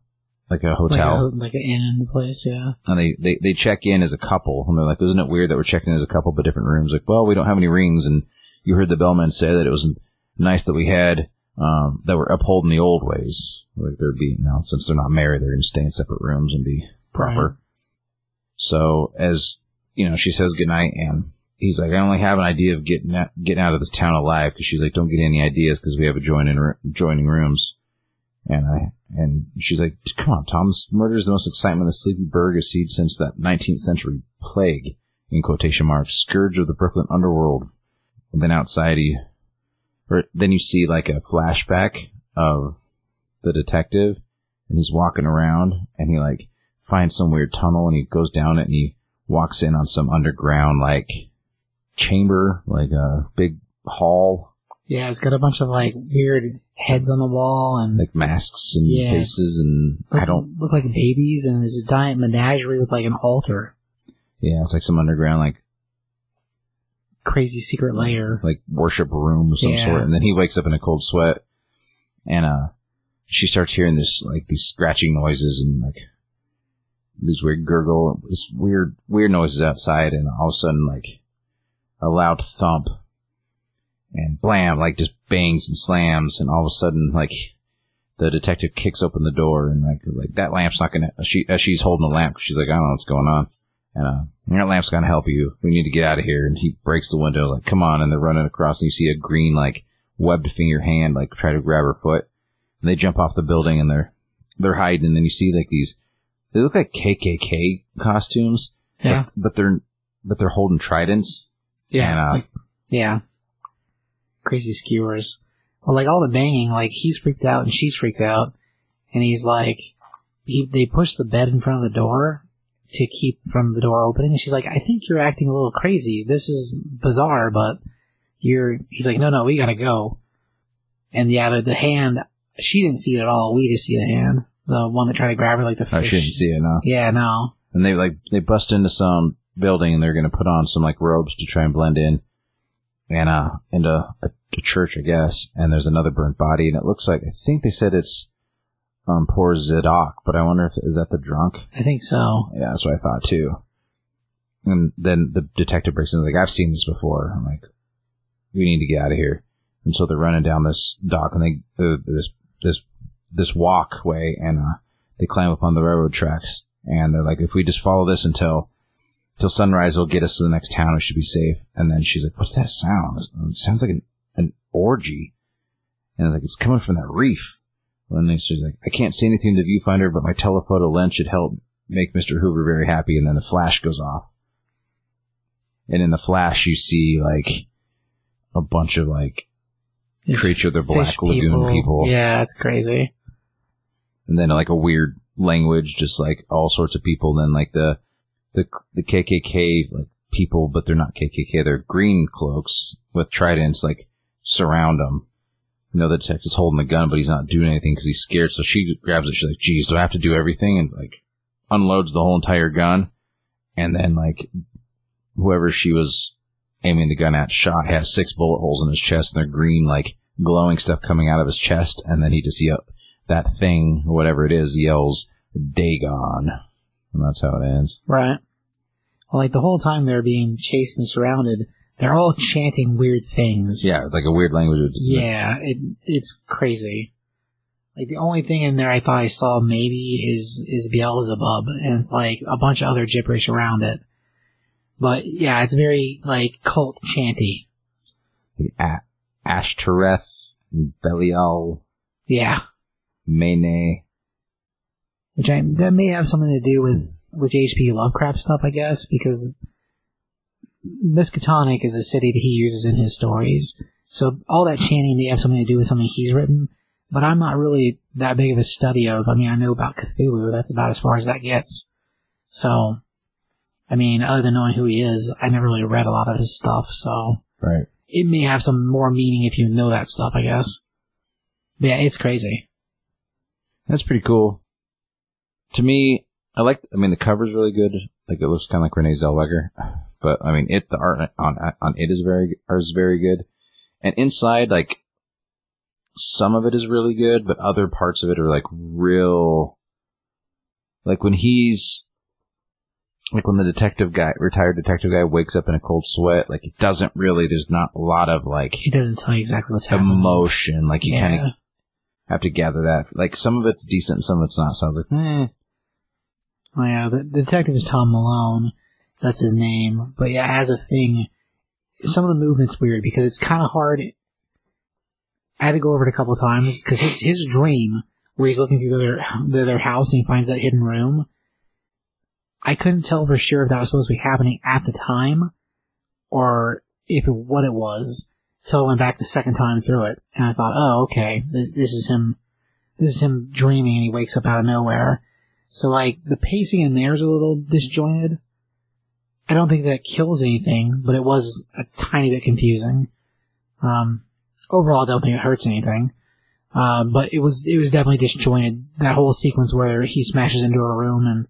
like a hotel Like, a, like an inn in the place, yeah. and they, they, they check in as a couple. And they're like, isn't it weird that we're checking in as a couple but different rooms? Like, well, we don't have any rings. And you heard the bellman say that it was nice that we had, um, that we're upholding the old ways. Like they're being, you now, since they're not married, they're going to stay in separate rooms and be proper. Right. So as, you know, she says goodnight and he's like, I only have an idea of getting out, getting out of this town alive. Cause she's like, don't get any ideas because we have adjoining, adjoining rooms. And I, and she's like, come on, Tom, this murder is the most excitement the sleepy burg has seen since that 19th century plague, in quotation marks, scourge of the Brooklyn underworld. And then outside he, or then you see like a flashback of the detective and he's walking around and he like finds some weird tunnel and he goes down it and he walks in on some underground like chamber, like a big hall, Yeah, it's got a bunch of like weird heads on the wall and like masks and Yeah. faces and I don't, look like babies and there's a giant menagerie with like an altar. yeah, it's like some underground like Crazy secret layer. like worship room of some Yeah. sort. And then he wakes up in a cold sweat and, uh, she starts hearing this, like, these scratching noises and, like, these weird gurgle, this weird, weird noises outside. And all of a sudden, like, a loud thump and blam, like, just bangs and slams. And all of a sudden, like, the detective kicks open the door and, like, like, that lamp's not gonna, she, as she's holding a lamp, she's like, I don't know what's going on. And, uh, that lamp's gonna help you. We need to get out of here. And he breaks the window, like, come on. And they're running across and you see a green, like, webbed finger hand, like, try to grab her foot. And they jump off the building and they're, they're hiding. And then you see, like, these, they look like KKK costumes. but- Yeah. But, they're, but they're holding tridents. Yeah. And, uh, like- yeah. Crazy skewers. Well, like all the banging, like he's freaked out and she's freaked out. And he's like, he, they push the bed in front of the door to keep from the door opening. And she's like, I think you're acting a little crazy. This is bizarre, but you're, he's like, no, no, we gotta go. And yeah, the, the hand, she didn't see it at all. We just see the hand. The one that tried to grab her like the I fish. shouldn't see it now. Yeah, no. And they, like, they bust into some building and they're going to put on some, like, robes to try and blend in. And, uh, into a, a church, I guess. And there's another burnt body and it looks like, I think they said it's, um, poor Zadok, but I wonder if, is that the drunk? I think so. Yeah, that's what I thought too. And then the detective breaks in, like, I've seen this before. I'm like, we need to get out of here. And so they're running down this dock and they, uh, this, this, this walkway and, uh, they climb up on the railroad tracks. And they're like, if we just follow this until, till sunrise, it'll get us to the next town. We should be safe. And then she's like, what's that sound? It sounds like an, an orgy. And it's like, it's coming from that reef. And then she's like, I can't see anything in the viewfinder, but my telephoto lens should help make Mr. Hoover very happy. And then the flash goes off. And in the flash, you see like a bunch of like These creature, the Black Lagoon people. Yeah, it's crazy. and then like a weird language, just like all sorts of people. Then like the the the KKK like people, but they're not KKK. They're green cloaks with tridents, like surround them. You know, the detective's holding the gun, but he's not doing anything because he's scared. So she grabs it. She's like, "Geez, do I have to do everything?" And like unloads the whole entire gun, and then like whoever she was aiming the gun at shot has six bullet holes in his chest, and they're green, like glowing stuff coming out of his chest, and then he just yell that thing, whatever it is, yells Dagon. And that's how it ends. Right. Well, like the whole time they're being chased and surrounded, they're all chanting weird things. Yeah, like a weird language. Yeah, it, it's crazy. Like the only thing in there I thought I saw maybe is is Beelzebub, and it's like a bunch of other gibberish around it. But yeah, it's very like cult chanty. A- Ashtoreth, Belial, Yeah, Mene. Which I that may have something to do with with H.P. Lovecraft stuff, I guess, because Miskatonic is a city that he uses in his stories. So all that chanting may have something to do with something he's written, but I'm not really that big of a study of. I mean, I know about Cthulhu. That's about as far as that gets. So, I mean, other than knowing who he is, I never really read a lot of his stuff. So Right. it may have some more meaning if you know that stuff, I guess. But yeah, it's crazy. That's pretty cool. To me, I like. I mean, the cover's really good. Like it looks kind of like Renee Zellweger, but I mean, it the art on on it is very is very good, and inside like some of it is really good, but other parts of it are like real. Like when he's like when the detective guy, retired detective guy, wakes up in a cold sweat. Like it doesn't really. There's not a lot of like He doesn't tell you exactly what's happening. emotion. Like you kind of have to gather that. Like some of it's decent, some of it's not. So I was like, eh. Oh yeah, the, the detective is Tom Malone. That's his name. But yeah, as a thing, some of the movement's weird because it's kind of hard. I had to go over it a couple times because his his dream where he's looking through their, their house and he finds that hidden room. I couldn't tell for sure if that was supposed to be happening at the time or if it, what it was till I went back the second time through it and I thought, oh okay, this is him This is him dreaming and he wakes up out of nowhere. So like the pacing in there is a little disjointed. I don't think that kills anything, but it was a tiny bit confusing. Um, overall, I don't think it hurts anything. Uh, but it was it was definitely disjointed. That whole sequence where he smashes into a room and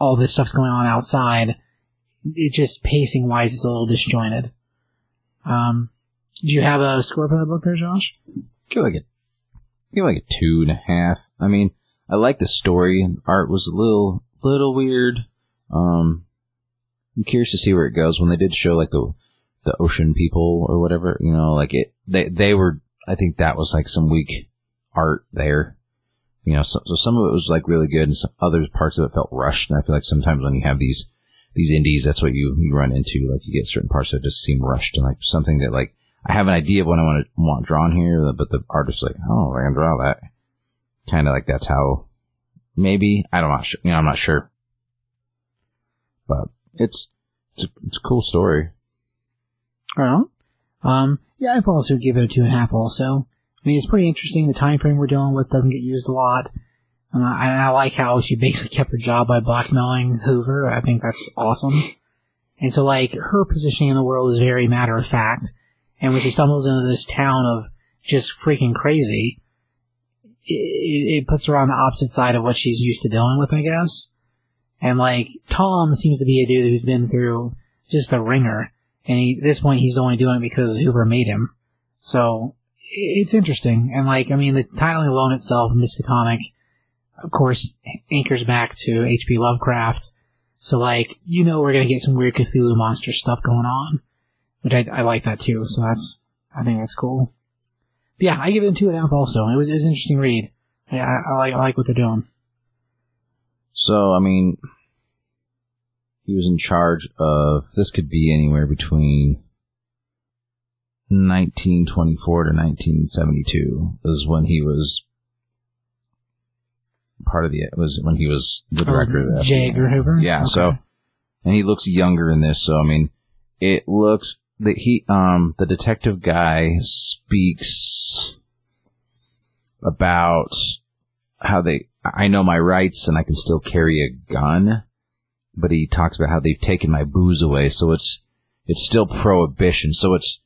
all this stuff's going on outside. It just pacing wise, it's a little disjointed. Um, do you have a score for that book there, Josh? Give like a give like a two and a half. I mean, I like the story. Art was a little little weird. Um, I'm curious to see where it goes. When they did show like the the ocean people or whatever, you know, like it they they were. I think that was like some weak art there. You know, so, so some of it was like really good, and some other parts of it felt rushed. And I feel like sometimes when you have these these indies, that's what you you run into. Like you get certain parts that just seem rushed, and like something that like I have an idea of what I want to want drawn here, but the artist's like, oh, I can draw that. Kind of like that's how. Maybe I don't know. You know, I'm not sure, but it's it's a, it's a cool story. On. Um, yeah, I've also given it a two and a half. Also, I mean, it's pretty interesting. The time frame we're dealing with doesn't get used a lot. Uh, and I like how she basically kept her job by blackmailing Hoover. I think that's awesome. And so, like, her positioning in the world is very matter of fact. And when she stumbles into this town of just freaking crazy, it, it puts her on the opposite side of what she's used to dealing with, I guess. And like, Tom seems to be a dude who's been through just the wringer. And he, at this point, he's only doing it because Hoover made him. So, it's interesting. And like, I mean, the titling alone itself, Miskatonic, of course, anchors back to H.P. Lovecraft. So like, you know we're gonna get some weird Cthulhu monster stuff going on. Which I, I like that too, so that's, I think that's cool. Yeah, I give it a two and a half also. It was, it was an interesting read. I, I, I like, I like what they're doing. So, I mean, he was in charge of, this could be anywhere between 1924 to 1972 is when he was part of the, it was when he was the oh, director of the J. Edgar Hoover? Yeah, Okay. so, and he looks younger in this, so I mean, it looks, that he, um, the detective guy speaks about how they, I know my rights and I can still carry a gun, but he talks about how they've taken my booze away, so it's, it's still prohibition, so it's,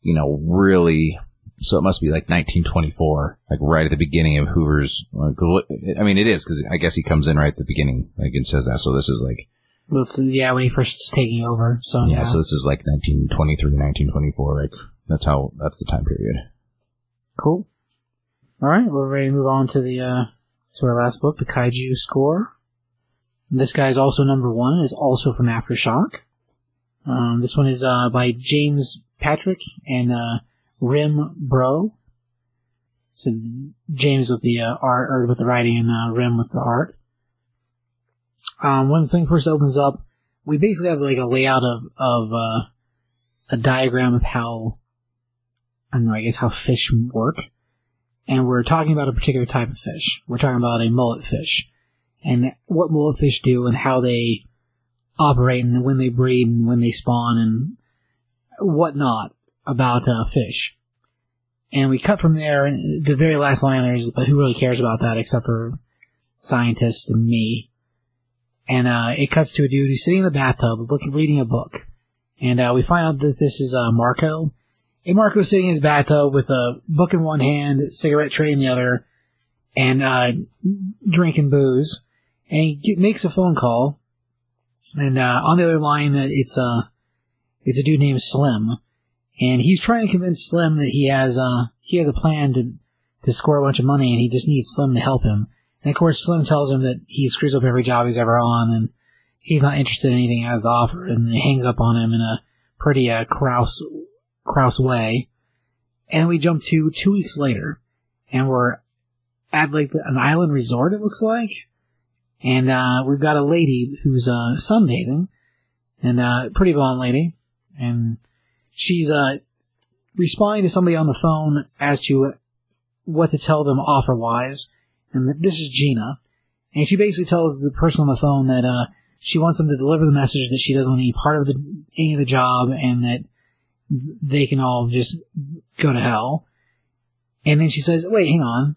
you know, really, so it must be like 1924, like right at the beginning of Hoover's, like, I mean, it is, because I guess he comes in right at the beginning, like, and says that, so this is like, yeah, when he first is taking over. So yeah, yeah. so this is like 1923, 1924. Like that's how that's the time period. Cool. Alright, we're ready to move on to the, uh, to our last book, the Kaiju Score. This guy is also number one, is also from Aftershock. Um, this one is, uh, by James Patrick and, uh, Rem Broo. So, James with the, uh, art, or with the writing and, uh, Rem with the art. Um, when the thing first opens up, we basically have like a layout of, of, uh, a diagram of how, I don't know, I guess how fish work and we're talking about a particular type of fish. We're talking about a mullet fish, and what mullet fish do, and how they operate, and when they breed, and when they spawn, and whatnot about uh, fish. And we cut from there, and the very last line there is, "But who really cares about that except for scientists and me?" And uh, it cuts to a dude who's sitting in the bathtub, looking, reading a book, and uh, we find out that this is uh, Marco. And Marco's sitting in his bathtub with a book in one hand, cigarette tray in the other, and uh, drinking booze. And he get, makes a phone call, and uh, on the other line, uh, it's a it's a dude named Slim, and he's trying to convince Slim that he has uh he has a plan to to score a bunch of money, and he just needs Slim to help him. And of course, Slim tells him that he screws up every job he's ever on, and he's not interested in anything he has to offer, and hangs up on him in a pretty uh, Kraus way. And we jump to two weeks later, and we're at like an island resort. It looks like, and uh, we've got a lady who's uh, sunbathing, and uh, pretty blonde lady, and she's uh, responding to somebody on the phone as to what to tell them offer wise. And this is Gina, and she basically tells the person on the phone that uh, she wants them to deliver the message that she doesn't want any part of the any of the job, and that they can all just go to hell. And then she says, wait, hang on.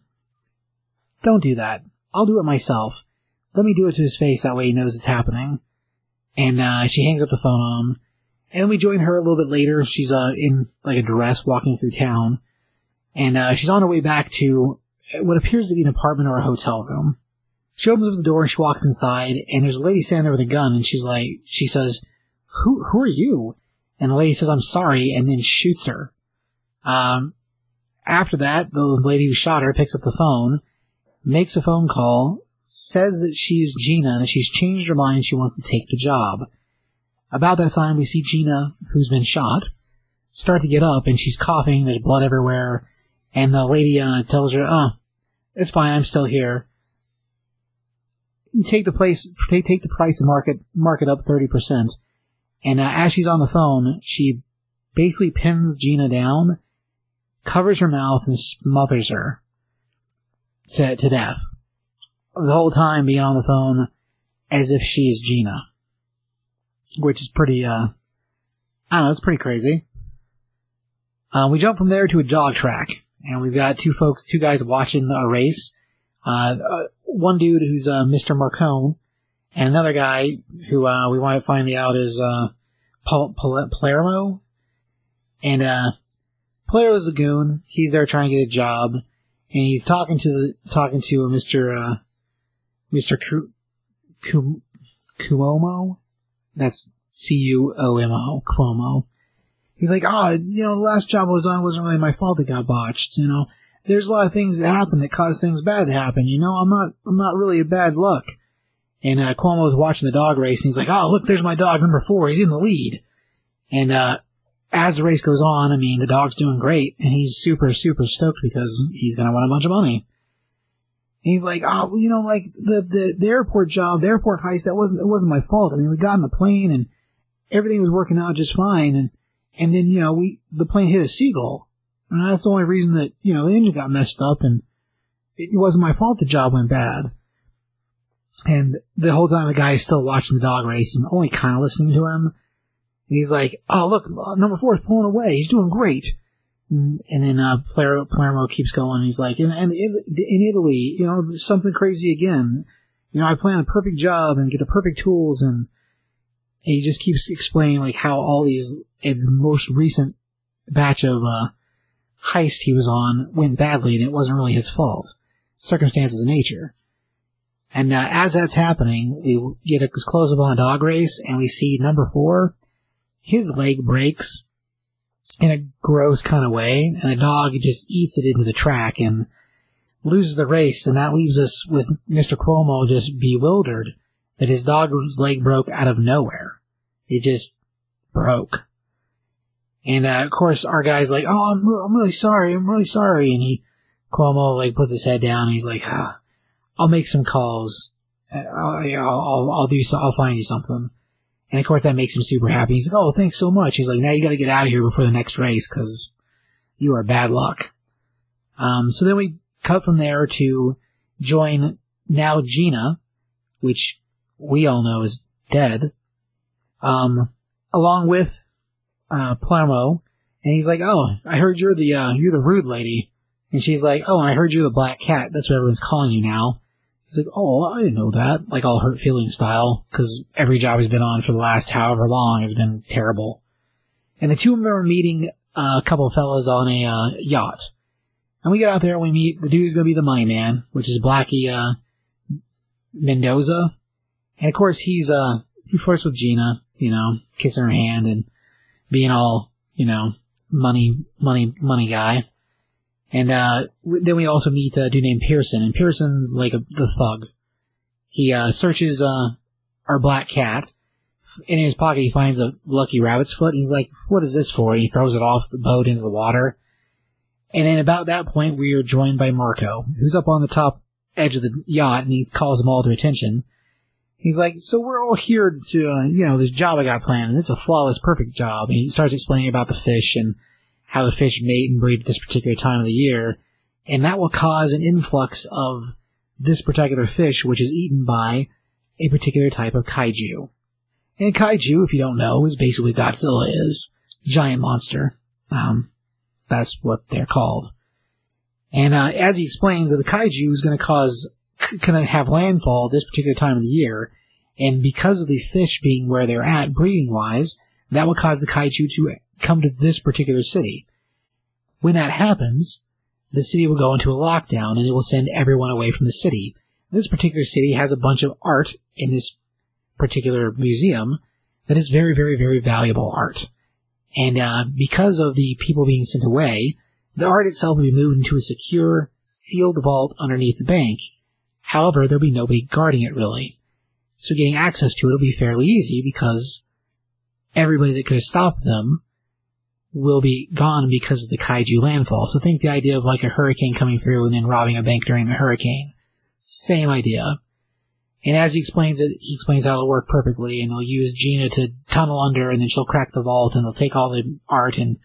don't do that. I'll do it myself. Let me do it to his face. That way he knows it's happening. And uh, she hangs up the phone on him. And we join her a little bit later. She's uh, in like a dress walking through town. And uh, she's on her way back to what appears to be an apartment or a hotel room. She opens up the door and she walks inside, and there's a lady standing there with a gun, and she's like, she says, "Who, who are you?" And the lady says, "I'm sorry," and then shoots her. Um, after that, the lady who shot her picks up the phone, makes a phone call, says that she's Gina, and that she's changed her mind, she wants to take the job. About that time, we see Gina, who's been shot, start to get up, and she's coughing, there's blood everywhere, and the lady uh, tells her, "Oh, it's fine, I'm still here." take the place, take, take the price and market mark it up thirty percent. And uh, as she's on the phone, she basically pins Gina down, covers her mouth, and smothers her to to death. The whole time being on the phone, as if she's Gina, which is pretty. uh I don't know, it's pretty crazy. Uh, we jump from there to a jog track, and we've got two folks, two guys watching a race. Uh, uh, one dude who's uh, Mr. Marcone, and another guy who uh, we wind up finding out is uh, Pal- Pal- Palermo. And uh, Palermo's a goon. He's there trying to get a job, and he's talking to the talking to Mr. Uh, Mr. Cuomo. That's C U O M O Cuomo. He's like, oh, you know, the last job I was on wasn't really my fault. It got botched. You know, there's a lot of things that happen that cause things bad to happen. You know, I'm not, I'm not really a bad luck. And uh, was watching the dog race, and he's like, "Oh, look, there's my dog number four. He's in the lead." And uh, as the race goes on, I mean, the dog's doing great, and he's super, super stoked because he's gonna win a bunch of money. He's like, "Oh, you know, like the, the the airport job, the airport heist, that wasn't it wasn't my fault. I mean, we got in the plane, and everything was working out just fine, and and then you know, we the plane hit a seagull, and that's the only reason that you know the engine got messed up, and it wasn't my fault the job went bad." And the whole time the guy is still watching the dog race and only kind of listening to him. And he's like, oh, look, number four is pulling away. He's doing great. And, and then, uh, Palermo, Palermo keeps going. He's like, and, and in Italy, you know, something crazy again. You know, I plan a perfect job and get the perfect tools and, he just keeps explaining like how all these, uh, the most recent batch of, uh, heist he was on went badly and it wasn't really his fault. Circumstances of nature. And uh, as that's happening, we get a close up on a dog race, and we see number four. His leg breaks in a gross kind of way, and the dog just eats it into the track and loses the race. And that leaves us with Mr. Cuomo just bewildered that his dog's leg broke out of nowhere. It just broke. And uh, of course, our guy's like, "Oh, I'm, I'm really sorry. I'm really sorry." And he Cuomo like puts his head down. and He's like, ah. I'll make some calls. I'll, I'll, I'll do so. I'll find you something. And of course that makes him super happy. He's like, oh, thanks so much. He's like, now you gotta get out of here before the next race because you are bad luck. Um, so then we cut from there to join now Gina, which we all know is dead, um, along with, uh, Palermo. And he's like, oh, I heard you're the, uh, you're the rude lady. And she's like, oh, I heard you're the black cat. That's what everyone's calling you now. He's like, oh, I didn't know that. Like all hurt feeling style, because every job he's been on for the last however long has been terrible. And the two of them are meeting uh, a couple of fellas on a uh, yacht. And we get out there and we meet the dude who's going to be the money man, which is Blackie uh, Mendoza. And of course, he's uh, he flirts with Gina, you know, kissing her hand and being all, you know, money, money, money guy. And uh, then we also meet a dude named Pearson, and Pearson's like a, the thug. He uh, searches uh, our black cat. In his pocket, he finds a lucky rabbit's foot. And he's like, "What is this for?" And he throws it off the boat into the water. And then about that point, we are joined by Marco, who's up on the top edge of the yacht, and he calls them all to attention. He's like, "So we're all here to, uh, you know, this job I got planned, and it's a flawless, perfect job." And he starts explaining about the fish and how the fish mate and breed at this particular time of the year, and that will cause an influx of this particular fish, which is eaten by a particular type of kaiju. And kaiju, if you don't know, is basically Godzilla is giant monster. Um, that's what they're called. And uh, as he explains that the kaiju is going to cause, to have landfall this particular time of the year, and because of the fish being where they're at breeding wise, that will cause the kaiju to come to this particular city. When that happens, the city will go into a lockdown and it will send everyone away from the city. This particular city has a bunch of art in this particular museum that is very, very, very valuable art. And uh, because of the people being sent away, the art itself will be moved into a secure, sealed vault underneath the bank. However, there'll be nobody guarding it really. So getting access to it will be fairly easy because everybody that could have stopped them will be gone because of the kaiju landfall. So think the idea of like a hurricane coming through and then robbing a bank during the hurricane. Same idea. And as he explains it, he explains how it'll work perfectly, and they'll use Gina to tunnel under, and then she'll crack the vault, and they'll take all the art, and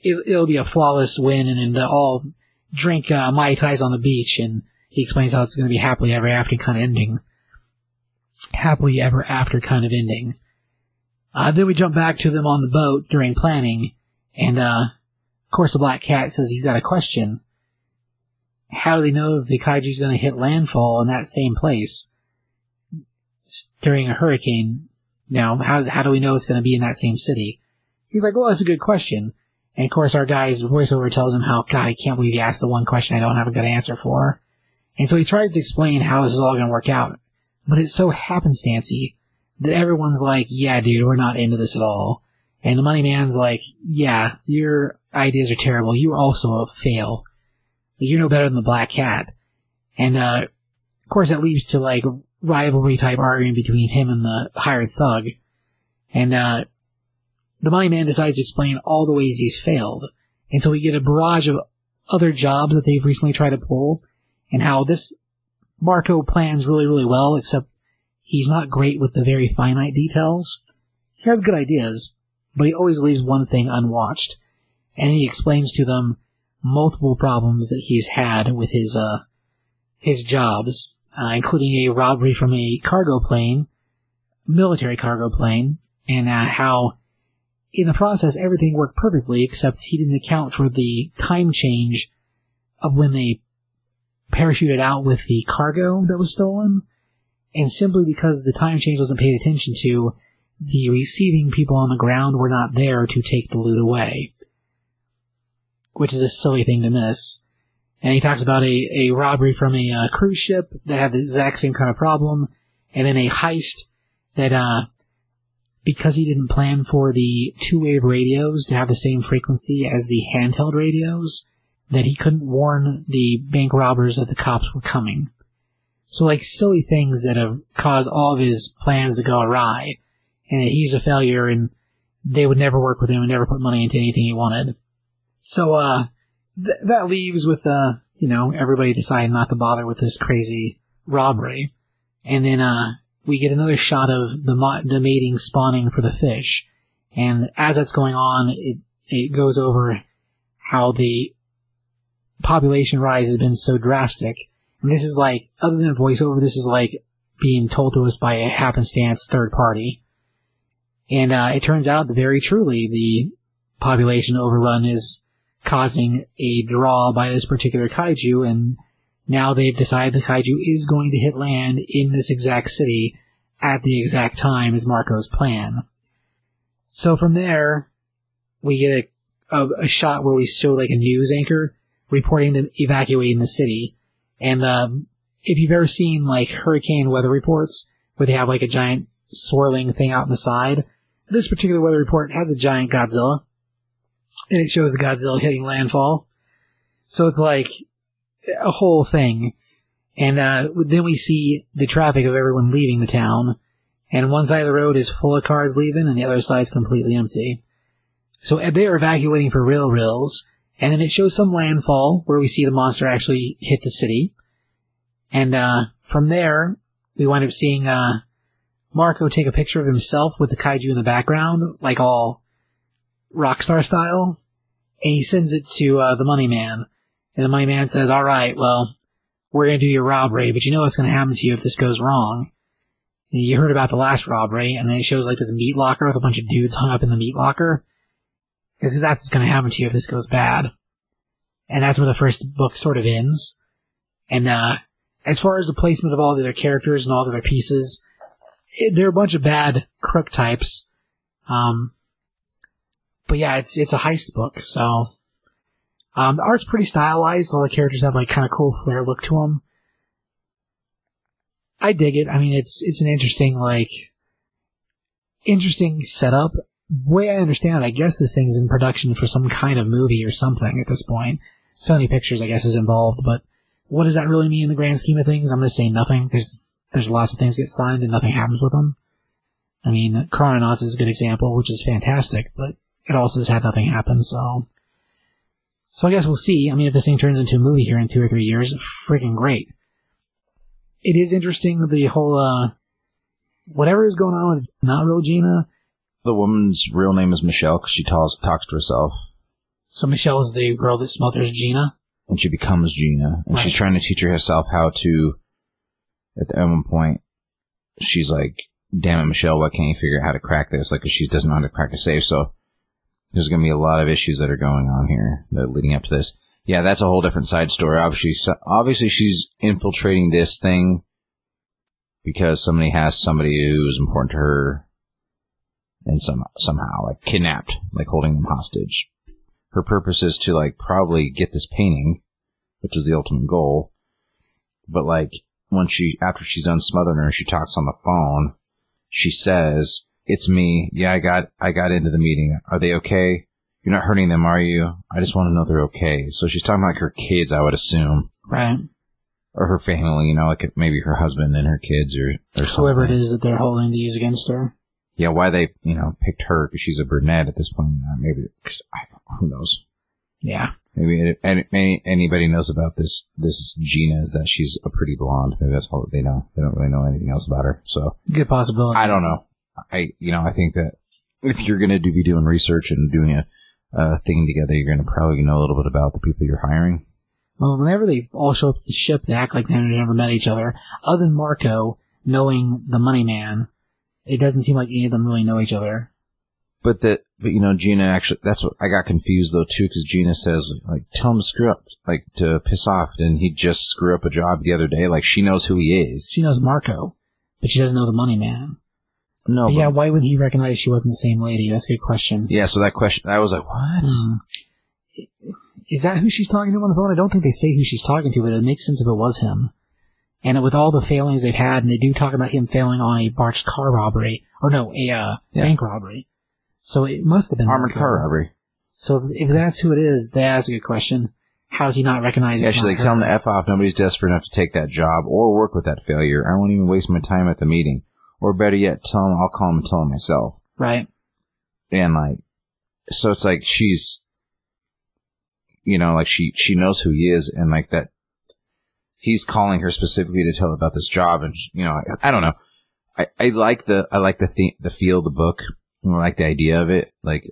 it, will be a flawless win, and then they'll all drink uh, Mai Tais on the beach, and he explains how it's going to be happily ever after kind of ending. Happily ever after kind of ending. Uh, then we jump back to them on the boat during planning, and uh, of course the Black Cat says he's got a question. How do they know that the kaiju's going to hit landfall in that same place? during a hurricane. Now, how, how do we know it's going to be in that same city? He's like, well, that's a good question. And of course, our guy's voiceover tells him how, God, I can't believe he asked the one question I don't have a good answer for. And so he tries to explain how this is all going to work out. But it's so happenstancey that everyone's like, yeah, dude, we're not into this at all. And the money man's like, yeah, your ideas are terrible. You're also a fail. You're no better than the black cat. And, uh, of course that leads to like rivalry type arguing between him and the hired thug. And, uh, the money man decides to explain all the ways he's failed. And so we get a barrage of other jobs that they've recently tried to pull and how this Marco plans really, really well, except he's not great with the very finite details. He has good ideas, but he always leaves one thing unwatched. And he explains to them multiple problems that he's had with his, uh, his jobs uh, including a robbery from a cargo plane, military cargo plane, and uh, how in the process everything worked perfectly except he didn't account for the time change of when they parachuted out with the cargo that was stolen. And simply because the time change wasn't paid attention to, the receiving people on the ground were not there to take the loot away. Which is a silly thing to miss. And he talks about a, a robbery from a uh, cruise ship that had the exact same kind of problem, and then a heist that, uh, because he didn't plan for the two-wave radios to have the same frequency as the handheld radios, that he couldn't warn the bank robbers that the cops were coming. So like silly things that have caused all of his plans to go awry, and that he's a failure and they would never work with him and never put money into anything he wanted. So, uh, th- that leaves with, uh, you know, everybody deciding not to bother with this crazy robbery. And then, uh, we get another shot of the, mo- the mating spawning for the fish. And as that's going on, it, it goes over how the population rise has been so drastic. And this is like, other than voiceover, this is like being told to us by a happenstance third party. And, uh, it turns out that very truly the population overrun is causing a draw by this particular kaiju, and now they've decided the kaiju is going to hit land in this exact city at the exact time as Marco's plan. So from there, we get a, a, a shot where we show like a news anchor reporting them evacuating the city. And um, if you've ever seen like hurricane weather reports where they have like a giant swirling thing out on the side, this particular weather report has a giant Godzilla and it shows Godzilla hitting landfall. So it's like a whole thing. And uh, then we see the traffic of everyone leaving the town, and one side of the road is full of cars leaving, and the other side's completely empty. So they are evacuating for real reals, and then it shows some landfall where we see the monster actually hit the city. And uh, from there, we wind up seeing uh, Marco take a picture of himself with the kaiju in the background, like all Rockstar style, and he sends it to uh, the money man. And the money man says, all right, well, we're going to do your robbery, but you know what's going to happen to you if this goes wrong. And you heard about the last robbery, and then it shows like this meat locker with a bunch of dudes hung up in the meat locker. Because that's what's going to happen to you if this goes bad. and that's where the first book sort of ends. And uh, as far as the placement of all the other characters and all the other pieces, it, they're a bunch of bad crook types. Um, but yeah, it's it's a heist book, so um, the art's pretty stylized. All the characters have like kind of cool flair look to them. I dig it. I mean, it's it's an interesting like interesting setup. Way I understand, it, I guess this thing's in production for some kind of movie or something at this point. Sony Pictures, I guess, is involved, but what does that really mean in the grand scheme of things? I'm going to say nothing. There's there's lots of things get signed and nothing happens with them. I mean, Chrononauts is a good example, which is fantastic, but it also has had nothing happen, so. So I guess we'll see. I mean, if this thing turns into a movie here in two or three years, freaking great. It is interesting, the whole, uh, whatever is going on with not real Gina. The woman's real name is Michelle because she talks, talks to herself. So Michelle is the girl that smothers Gina. And she becomes Gina. And Right. she's trying to teach herself how to, at the, one point, she's like, damn it, Michelle, why can't you figure out how to crack this? Like, 'cause she doesn't know how to crack a safe. So there's going to be a lot of issues that are going on here that are leading up to this. Yeah, that's a whole different side story. Obviously, so- obviously she's infiltrating this thing because somebody has somebody who's important to her and some, somehow, like kidnapped, like holding them hostage. Her purpose is to like probably get this painting, which is the ultimate goal. But like, when she, after she's done smothering her, she talks on the phone. She says, it's me. Yeah, I got, I got into the meeting. Are they okay? You're not hurting them, are you? I just want to know they're okay. So she's talking like her kids, I would assume, Right. or her family, you know, like maybe her husband and her kids or, or. Whoever it is that they're holding to use against her. Yeah, why they, you know, picked her because she's a brunette at this point. Maybe, 'cause I, who knows? Yeah. Maybe any, any, any- anybody knows about this. This Gina is that she's a pretty blonde. Maybe that's all they know. They don't really know anything else about her. So it's a Good possibility. I don't know. I, you know, I think that if you're going to do, be doing research and doing a, a thing together, you're going to probably know a little bit about the people you're hiring. Well, whenever they all show up at the ship, they act like they've never met each other. Other than Marco knowing the money man, it doesn't seem like any of them really know each other. But that, but you know, Gina actually, that's what I got confused though too, because Gina says like, tell him to screw up, like to piss off, and he just screw up a job the other day. Like she knows who he is. She knows Marco, but she doesn't know the money man. No, But but- yeah, why would he recognize she wasn't the same lady? That's a good question. yeah. So that question, I was like, what? Hmm. Is that who she's talking to on the phone? I don't think they say who she's talking to, but it makes sense if it was him. And with all the failings they've had, and they do talk about him failing on a barged car robbery, or no, a uh, Yeah. bank robbery. So it must have been Armored car robbery. So if, if that's who it is, that's a good question. How's he not recognizing? Yeah, she's like, tell him to F off. Nobody's desperate enough to take that job or work with that failure. I won't even waste my time at the meeting. Or better yet, tell him I'll call him and tell him myself. Right. And like, so it's like she's, you know, like she, she knows who he is and like that he's calling her specifically to tell her about this job. And, you know, I, I don't know. I, I like the, I like the, the, the feel of the book. I like the idea of it. Like,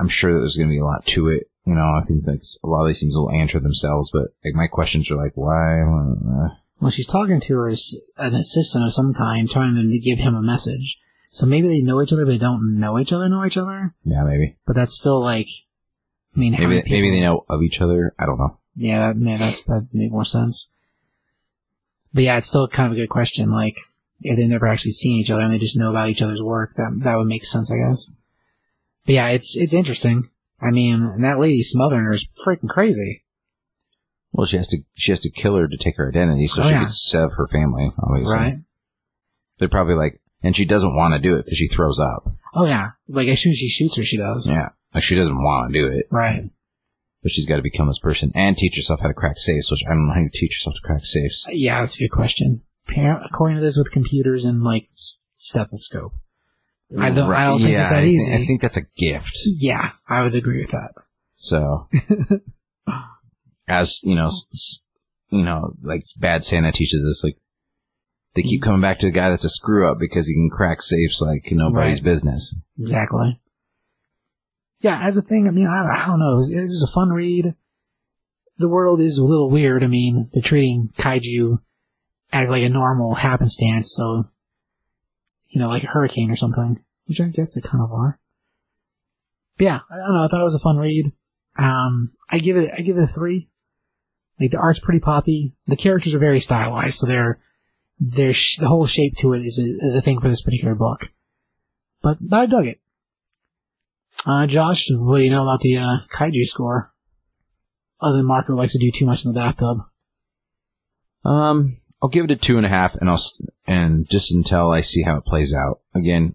I'm sure that there's going to be a lot to it. You know, I think like a lot of these things will answer themselves, but like my questions are like, why? Well, she's talking to her as an assistant of some kind, trying to give him a message. So maybe they know each other, but they don't know each other, know each other. yeah, maybe. But that's still like, I mean, how Maybe, many maybe they know of each other. I don't know. Yeah, that, man, that's, that'd make more sense. But yeah, it's still kind of a good question. Like, if they've never actually seen each other and they just know about each other's work, that, that would make sense, I guess. But yeah, it's, it's interesting. I mean, and that lady smothering her is freaking crazy. Well, she has to, she has to kill her to take her identity so Oh, she yeah. can sev her family, obviously. Right? They're probably like, and she doesn't want to do it because she throws up. Oh yeah. Like as soon as she shoots her, she does. Yeah. Like she doesn't want to do it, Right. But she's got to become this person and teach herself how to crack safes, which I don't know how you teach yourself to crack safes. Yeah, that's a good question. According to this, with computers and like stethoscope. I don't. I don't think Yeah, it's that I easy. Think, I think that's a gift. yeah, I would agree with that. So, as you know, s- s- you know, like bad Santa teaches us, like they keep Mm. coming back to the guy that's a screw up because he can crack safes like nobody's Right. business. Exactly. Yeah, as a thing, I mean, I, I don't know. It was, it was a fun read. The world is a little weird. I mean, they're treating kaiju as like a normal happenstance, so, you know, like a hurricane or something, which I guess they kind of are. But yeah, I don't know. I thought it was a fun read. Um, I give it, I give it a three. Like the art's pretty poppy. The characters are very stylized, so they're, they're sh- the whole shape to it is a, is a thing for this particular book. But, but I dug it. Uh, Josh, what do you know about the uh, kaiju score? Other than Marco likes to do too much in the bathtub. Um, I'll give it a two and a half, and I'll and just until I see how it plays out. Again,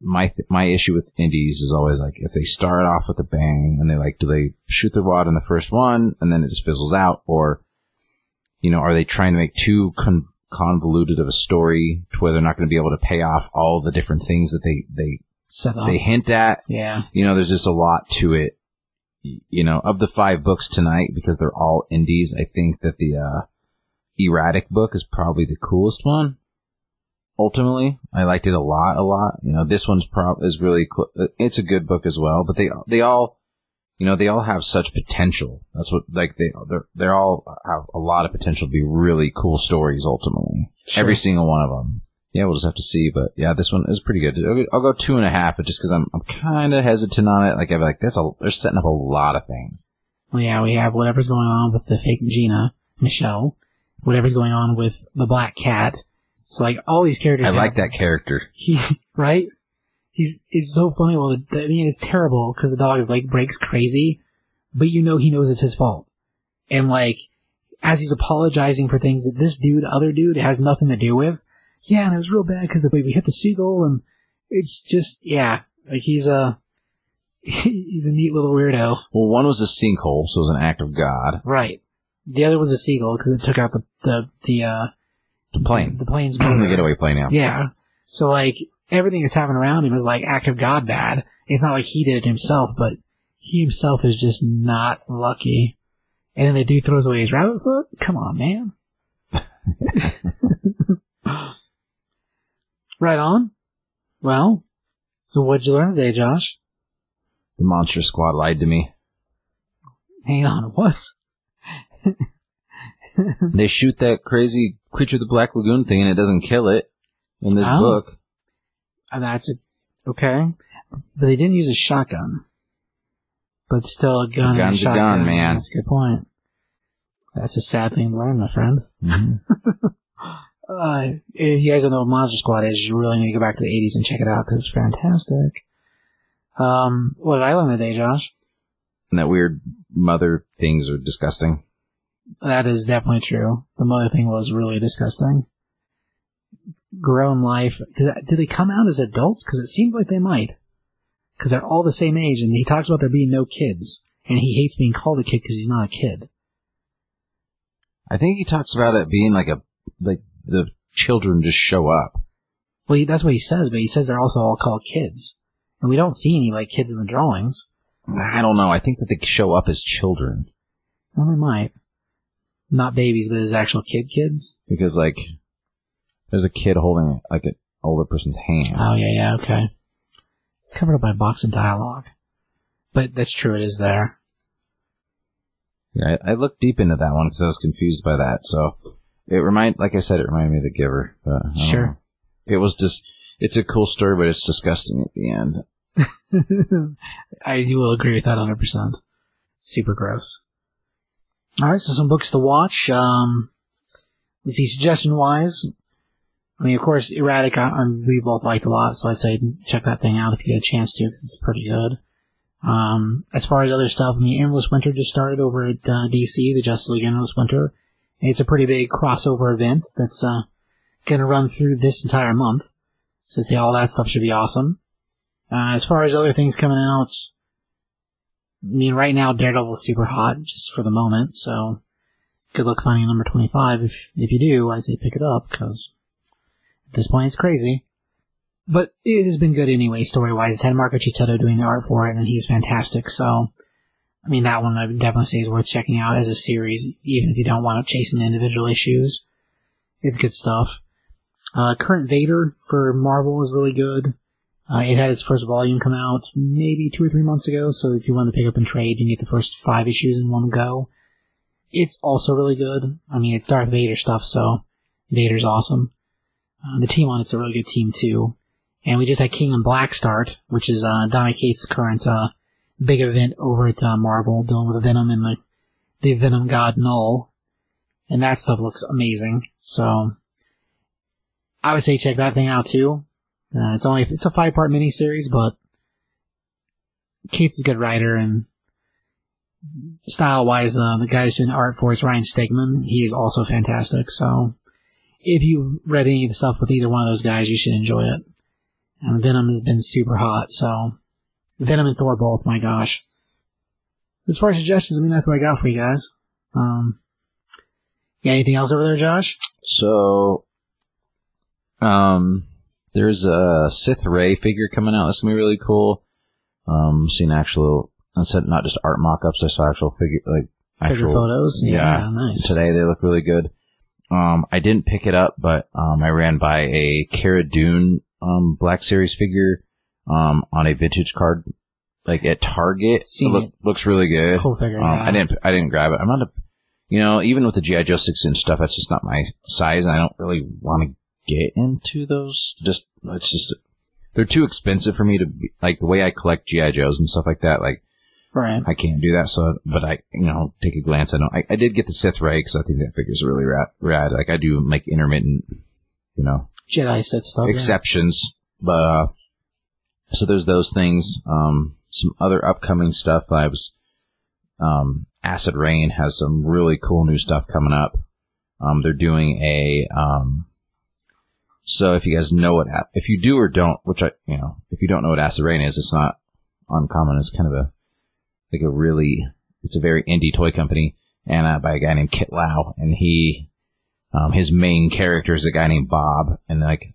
my th- my issue with indies is always like if they start off with a bang and they like do they shoot their wad in the first one and then it just fizzles out, or you know, are they trying to make too con- convoluted of a story to where they're not going to be able to pay off all the different things that they they Set up. they hint at yeah. you know, there's just a lot to it. You know, of the five books tonight, because they're all indies, I think that the uh, E-Ratic book is probably the coolest one. Ultimately, I liked it a lot, a lot. You know, this one's prob is really cl- uh, it's a good book as well. But they they all, you know, they all have such potential. That's what like they they're they're all have a lot of potential to be really cool stories. Ultimately, Sure. every single one of them. Yeah, we'll just have to see. But yeah, this one is pretty good. I'll go, two and a half, but just because I'm I'm kind of hesitant on it. Like I'm like, that's a they're setting up a lot of things. Well, yeah, we have whatever's going on with the fake Gina, Michelle, whatever's going on with the black cat. So like all these characters. I have- like that character. He right. He's it's so funny. Well, the, I mean, it's terrible because the dog's leg breaks crazy, but you know he knows it's his fault, and like as he's apologizing for things that this dude, other dude, has nothing to do with. Yeah, and it was real bad because the way we hit the seagull, and it's just yeah, like he's a he's a neat little weirdo. Well, one was a sinkhole, so it was an act of God. Right. The other was a seagull because it took out the the the uh The plane, the plane's the getaway plane. Now, Yeah. So like everything that's happening around him is like act of God bad. It's not like he did it himself, but he himself is just not lucky. And then the dude throws away his rabbit foot? Come on, man. right on. Well, so what'd you learn today, Josh? the monster squad lied to me. Hang on, what? they shoot that crazy creature of the Black Lagoon thing, and it doesn't kill it in this Oh. book. Uh, That's a, okay. But they didn't use a shotgun. But still a gun. and gun's a shotgun. gun, man. That's a good point. That's a sad thing to learn, my friend. Uh, if you guys don't know what Monster Squad is, you really need to go back to the 80s and check it out because it's fantastic. Um, what did I learn today, Josh? And that weird mother things are disgusting. That is definitely true. The mother thing was really disgusting. Grown life. Cause, do they come out as adults? Because it seems like they might. Because they're all the same age, and he talks about there being no kids, and he hates being called a kid because he's not a kid. I think he talks about it being like a like the children just show up. Well, he, that's what he says, but he says they're also all called kids, and we don't see any like kids in the drawings. I don't know. I think that they show up as children Well, they might. Not babies, but as actual kid kids. because like there's a kid holding like an older person's hand. Oh yeah, yeah, okay. It's covered up by a box and dialogue, but that's true. It is there. Yeah, I, I looked deep into that one because I was confused by that. So it remind, like I said, it reminded me of the Giver. But Sure. know. It was just, it's a cool story, but it's disgusting at the end. I will agree with that 100%. Super gross. Alright, so some books to watch. Um, let's see, suggestion wise. I mean, of course, E-Ratic, I, I, we both liked a lot, so I'd say check that thing out if you get a chance to, because it's pretty good. Um, as far as other stuff, I mean, Endless Winter just started over at uh, DC, the Justice League Endless Winter. It's a pretty big crossover event that's uh, going to run through this entire month. So say all that stuff should be awesome. Uh, as far as other things coming out, I mean, right now Daredevil's super hot just for the moment, so good luck finding number 25. If, if you do, I say pick it up, because at this point it's crazy. But it has been good anyway, story-wise. It's had Marco Checchetto doing the art for it, and he's fantastic, so, I mean, that one I would definitely say is worth checking out as a series, even if you don't want to chasing the individual issues. It's good stuff. Uh, Current Vader for Marvel is really good. Uh, it had its first volume come out maybe two or three months ago, so if you want to pick up and trade, you get the first five issues in one go. It's also really good. I mean, it's Darth Vader stuff, so Vader's awesome. Uh, the team on it's a really good team too. And we just had King in Black start, which is uh, Donny Cates' current uh, big event over at uh, Marvel dealing with Venom and the, the Venom God Knull. And that stuff looks amazing. So I would say check that thing out too. Uh, it's only, it's a five part miniseries, but Cates's a good writer and style wise, uh, the guy who's doing the art for it's Ryan Stegman. He is also fantastic. So if you've read any of the stuff with either one of those guys, you should enjoy it. And Venom has been super hot, so Venom and Thor both, my gosh. As far as suggestions, I mean, that's what I got for you guys. Um, yeah, anything else over there, Josh? So, um, there's a Sith Rey figure coming out. That's gonna be really cool. Um, seen actual, I said not just art mock-ups. I saw actual figure, like Figure photos? Yeah, Yeah, nice. Today they look really good. Um, I didn't pick it up, but um, I ran by a Cara Dune um Black Series figure um on a vintage card, like at Target. Seen look, it. Looks really good. Cool figure, Um, yeah. I didn't. I didn't grab it. I'm not a. You know, even with the GI Joe six inch stuff, that's just not my size, and I don't really want to get into those. Just it's just they're too expensive for me to be, like the way I collect GI Joes and stuff like that. Like Right. I can't do that. So, but I, you know, take a glance. I don't. I, I did get the Sith Rey because I think that figure's really rad. rad. Like I do make intermittent, you know, Jedi Sith stuff. yeah. exceptions. But uh, so there's those things. Um, some other upcoming stuff. I was, um, Acid Rain has some really cool new stuff coming up. Um, they're doing a um. So if you guys know what, if you do or don't, which I, you know, if you don't know what Acid Rain is, it's not uncommon. It's kind of a like a really, it's a very indie toy company, and uh, by a guy named Kit Lau, and he, um, his main character is a guy named Bob, and like,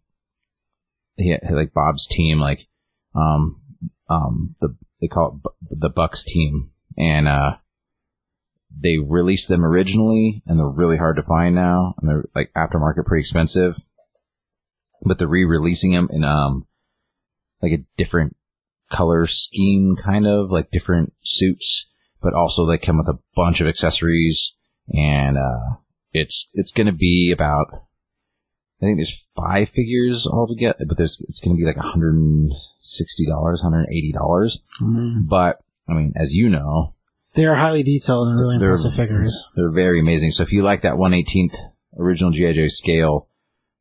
he like Bob's team, like, um, um, the they call it the Bucks team, and uh, they released them originally, and they're really hard to find now, and they're like aftermarket, pretty expensive, but they're re-releasing them in um, like a different color scheme, kind of like different suits, but also they come with a bunch of accessories, and uh, it's it's going to be about. I think there's five figures altogether, but there's it's going to be like $160, $180. Mhm. But I mean, as you know, They are highly detailed and really They're- impressive figures. they're very amazing. So if you like that 118th original GI Joe scale,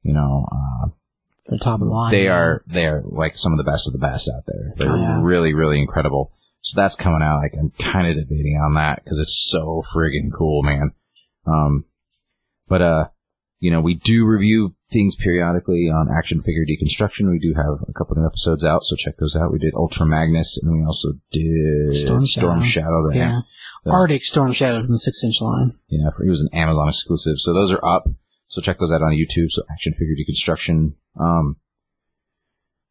you know, uh, They're top of the line. they yeah. are they are like some of the best of the best out there. They're Oh, yeah. really really incredible. So that's coming out. Like I'm kind of debating on that because it's so friggin' cool, man. Um, but uh, you know, we do review things periodically on action figure deconstruction. We do have a couple of episodes out, so check those out. We did Ultra Magnus, and we also did Storm Shadow. Shadow. Yeah. the- Arctic Storm Shadow from the six inch line. yeah, for, he was an Amazon exclusive. So those are up. So check those out on YouTube. So action figure deconstruction. Um,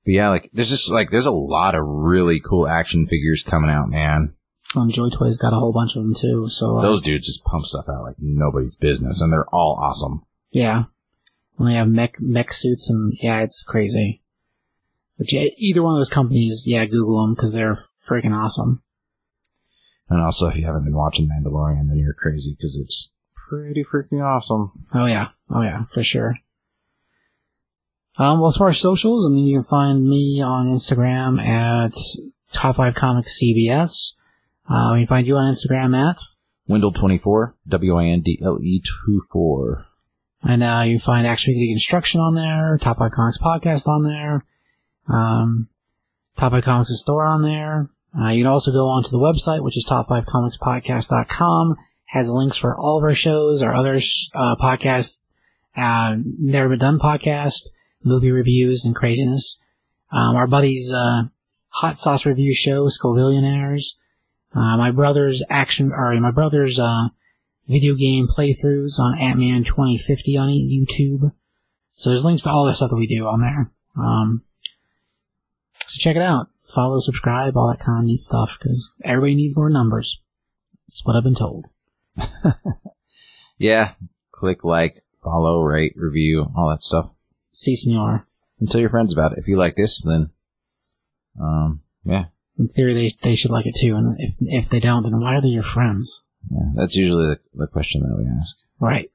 but yeah, like there's just like there's a lot of really cool action figures coming out, man. Um, JoyToy's got a whole bunch of them too. So uh, Those dudes just pump stuff out like nobody's business, and they're all awesome. Yeah, and they have mech mech suits and yeah, it's crazy. But yeah, either one of those companies, yeah, Google them because they're freaking awesome. And also, if you haven't been watching Mandalorian, then you're crazy because it's pretty freaking awesome. Oh yeah, oh yeah, for sure. Um, well, as far as socials, I mean, you can find me on Instagram at Top Five Comics CBS. Uh, we can find you on Instagram at, Windle twenty four, W I N D L E two four. And uh, you find Action Figure Deconstruction on there, Top Five Comics Podcast on there, um, Top Five Comics store on there. Uh, you can also go onto the website, which is top5comicspodcast.com. Has links for all of our shows, our other uh, podcasts, uh, Never Been Done podcast, movie reviews and craziness. Um, our buddy's uh, hot sauce review show, Scovillionaires. Uh, my brother's action, or my brother's uh, video game playthroughs on Ant-Man 2050 on YouTube. So there's links to all the stuff that we do on there. Um, so check it out. Follow, subscribe, all that kind of neat stuff, because everybody needs more numbers. That's what I've been told. Yeah, click like, follow, rate, review, all that stuff. See, senor. And tell your friends about it. If you like this, then um, yeah, In theory, they, they should like it too, and if, if they don't, then why are they your friends? Yeah, that's usually the, the question that we ask. Right.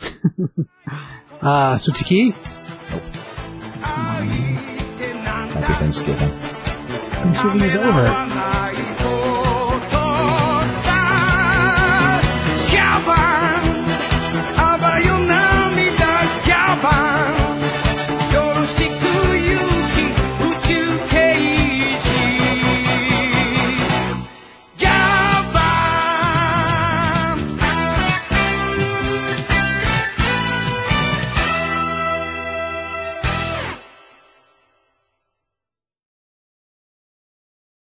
uh, so Taki, Happy Thanksgiving. Thanksgiving is over.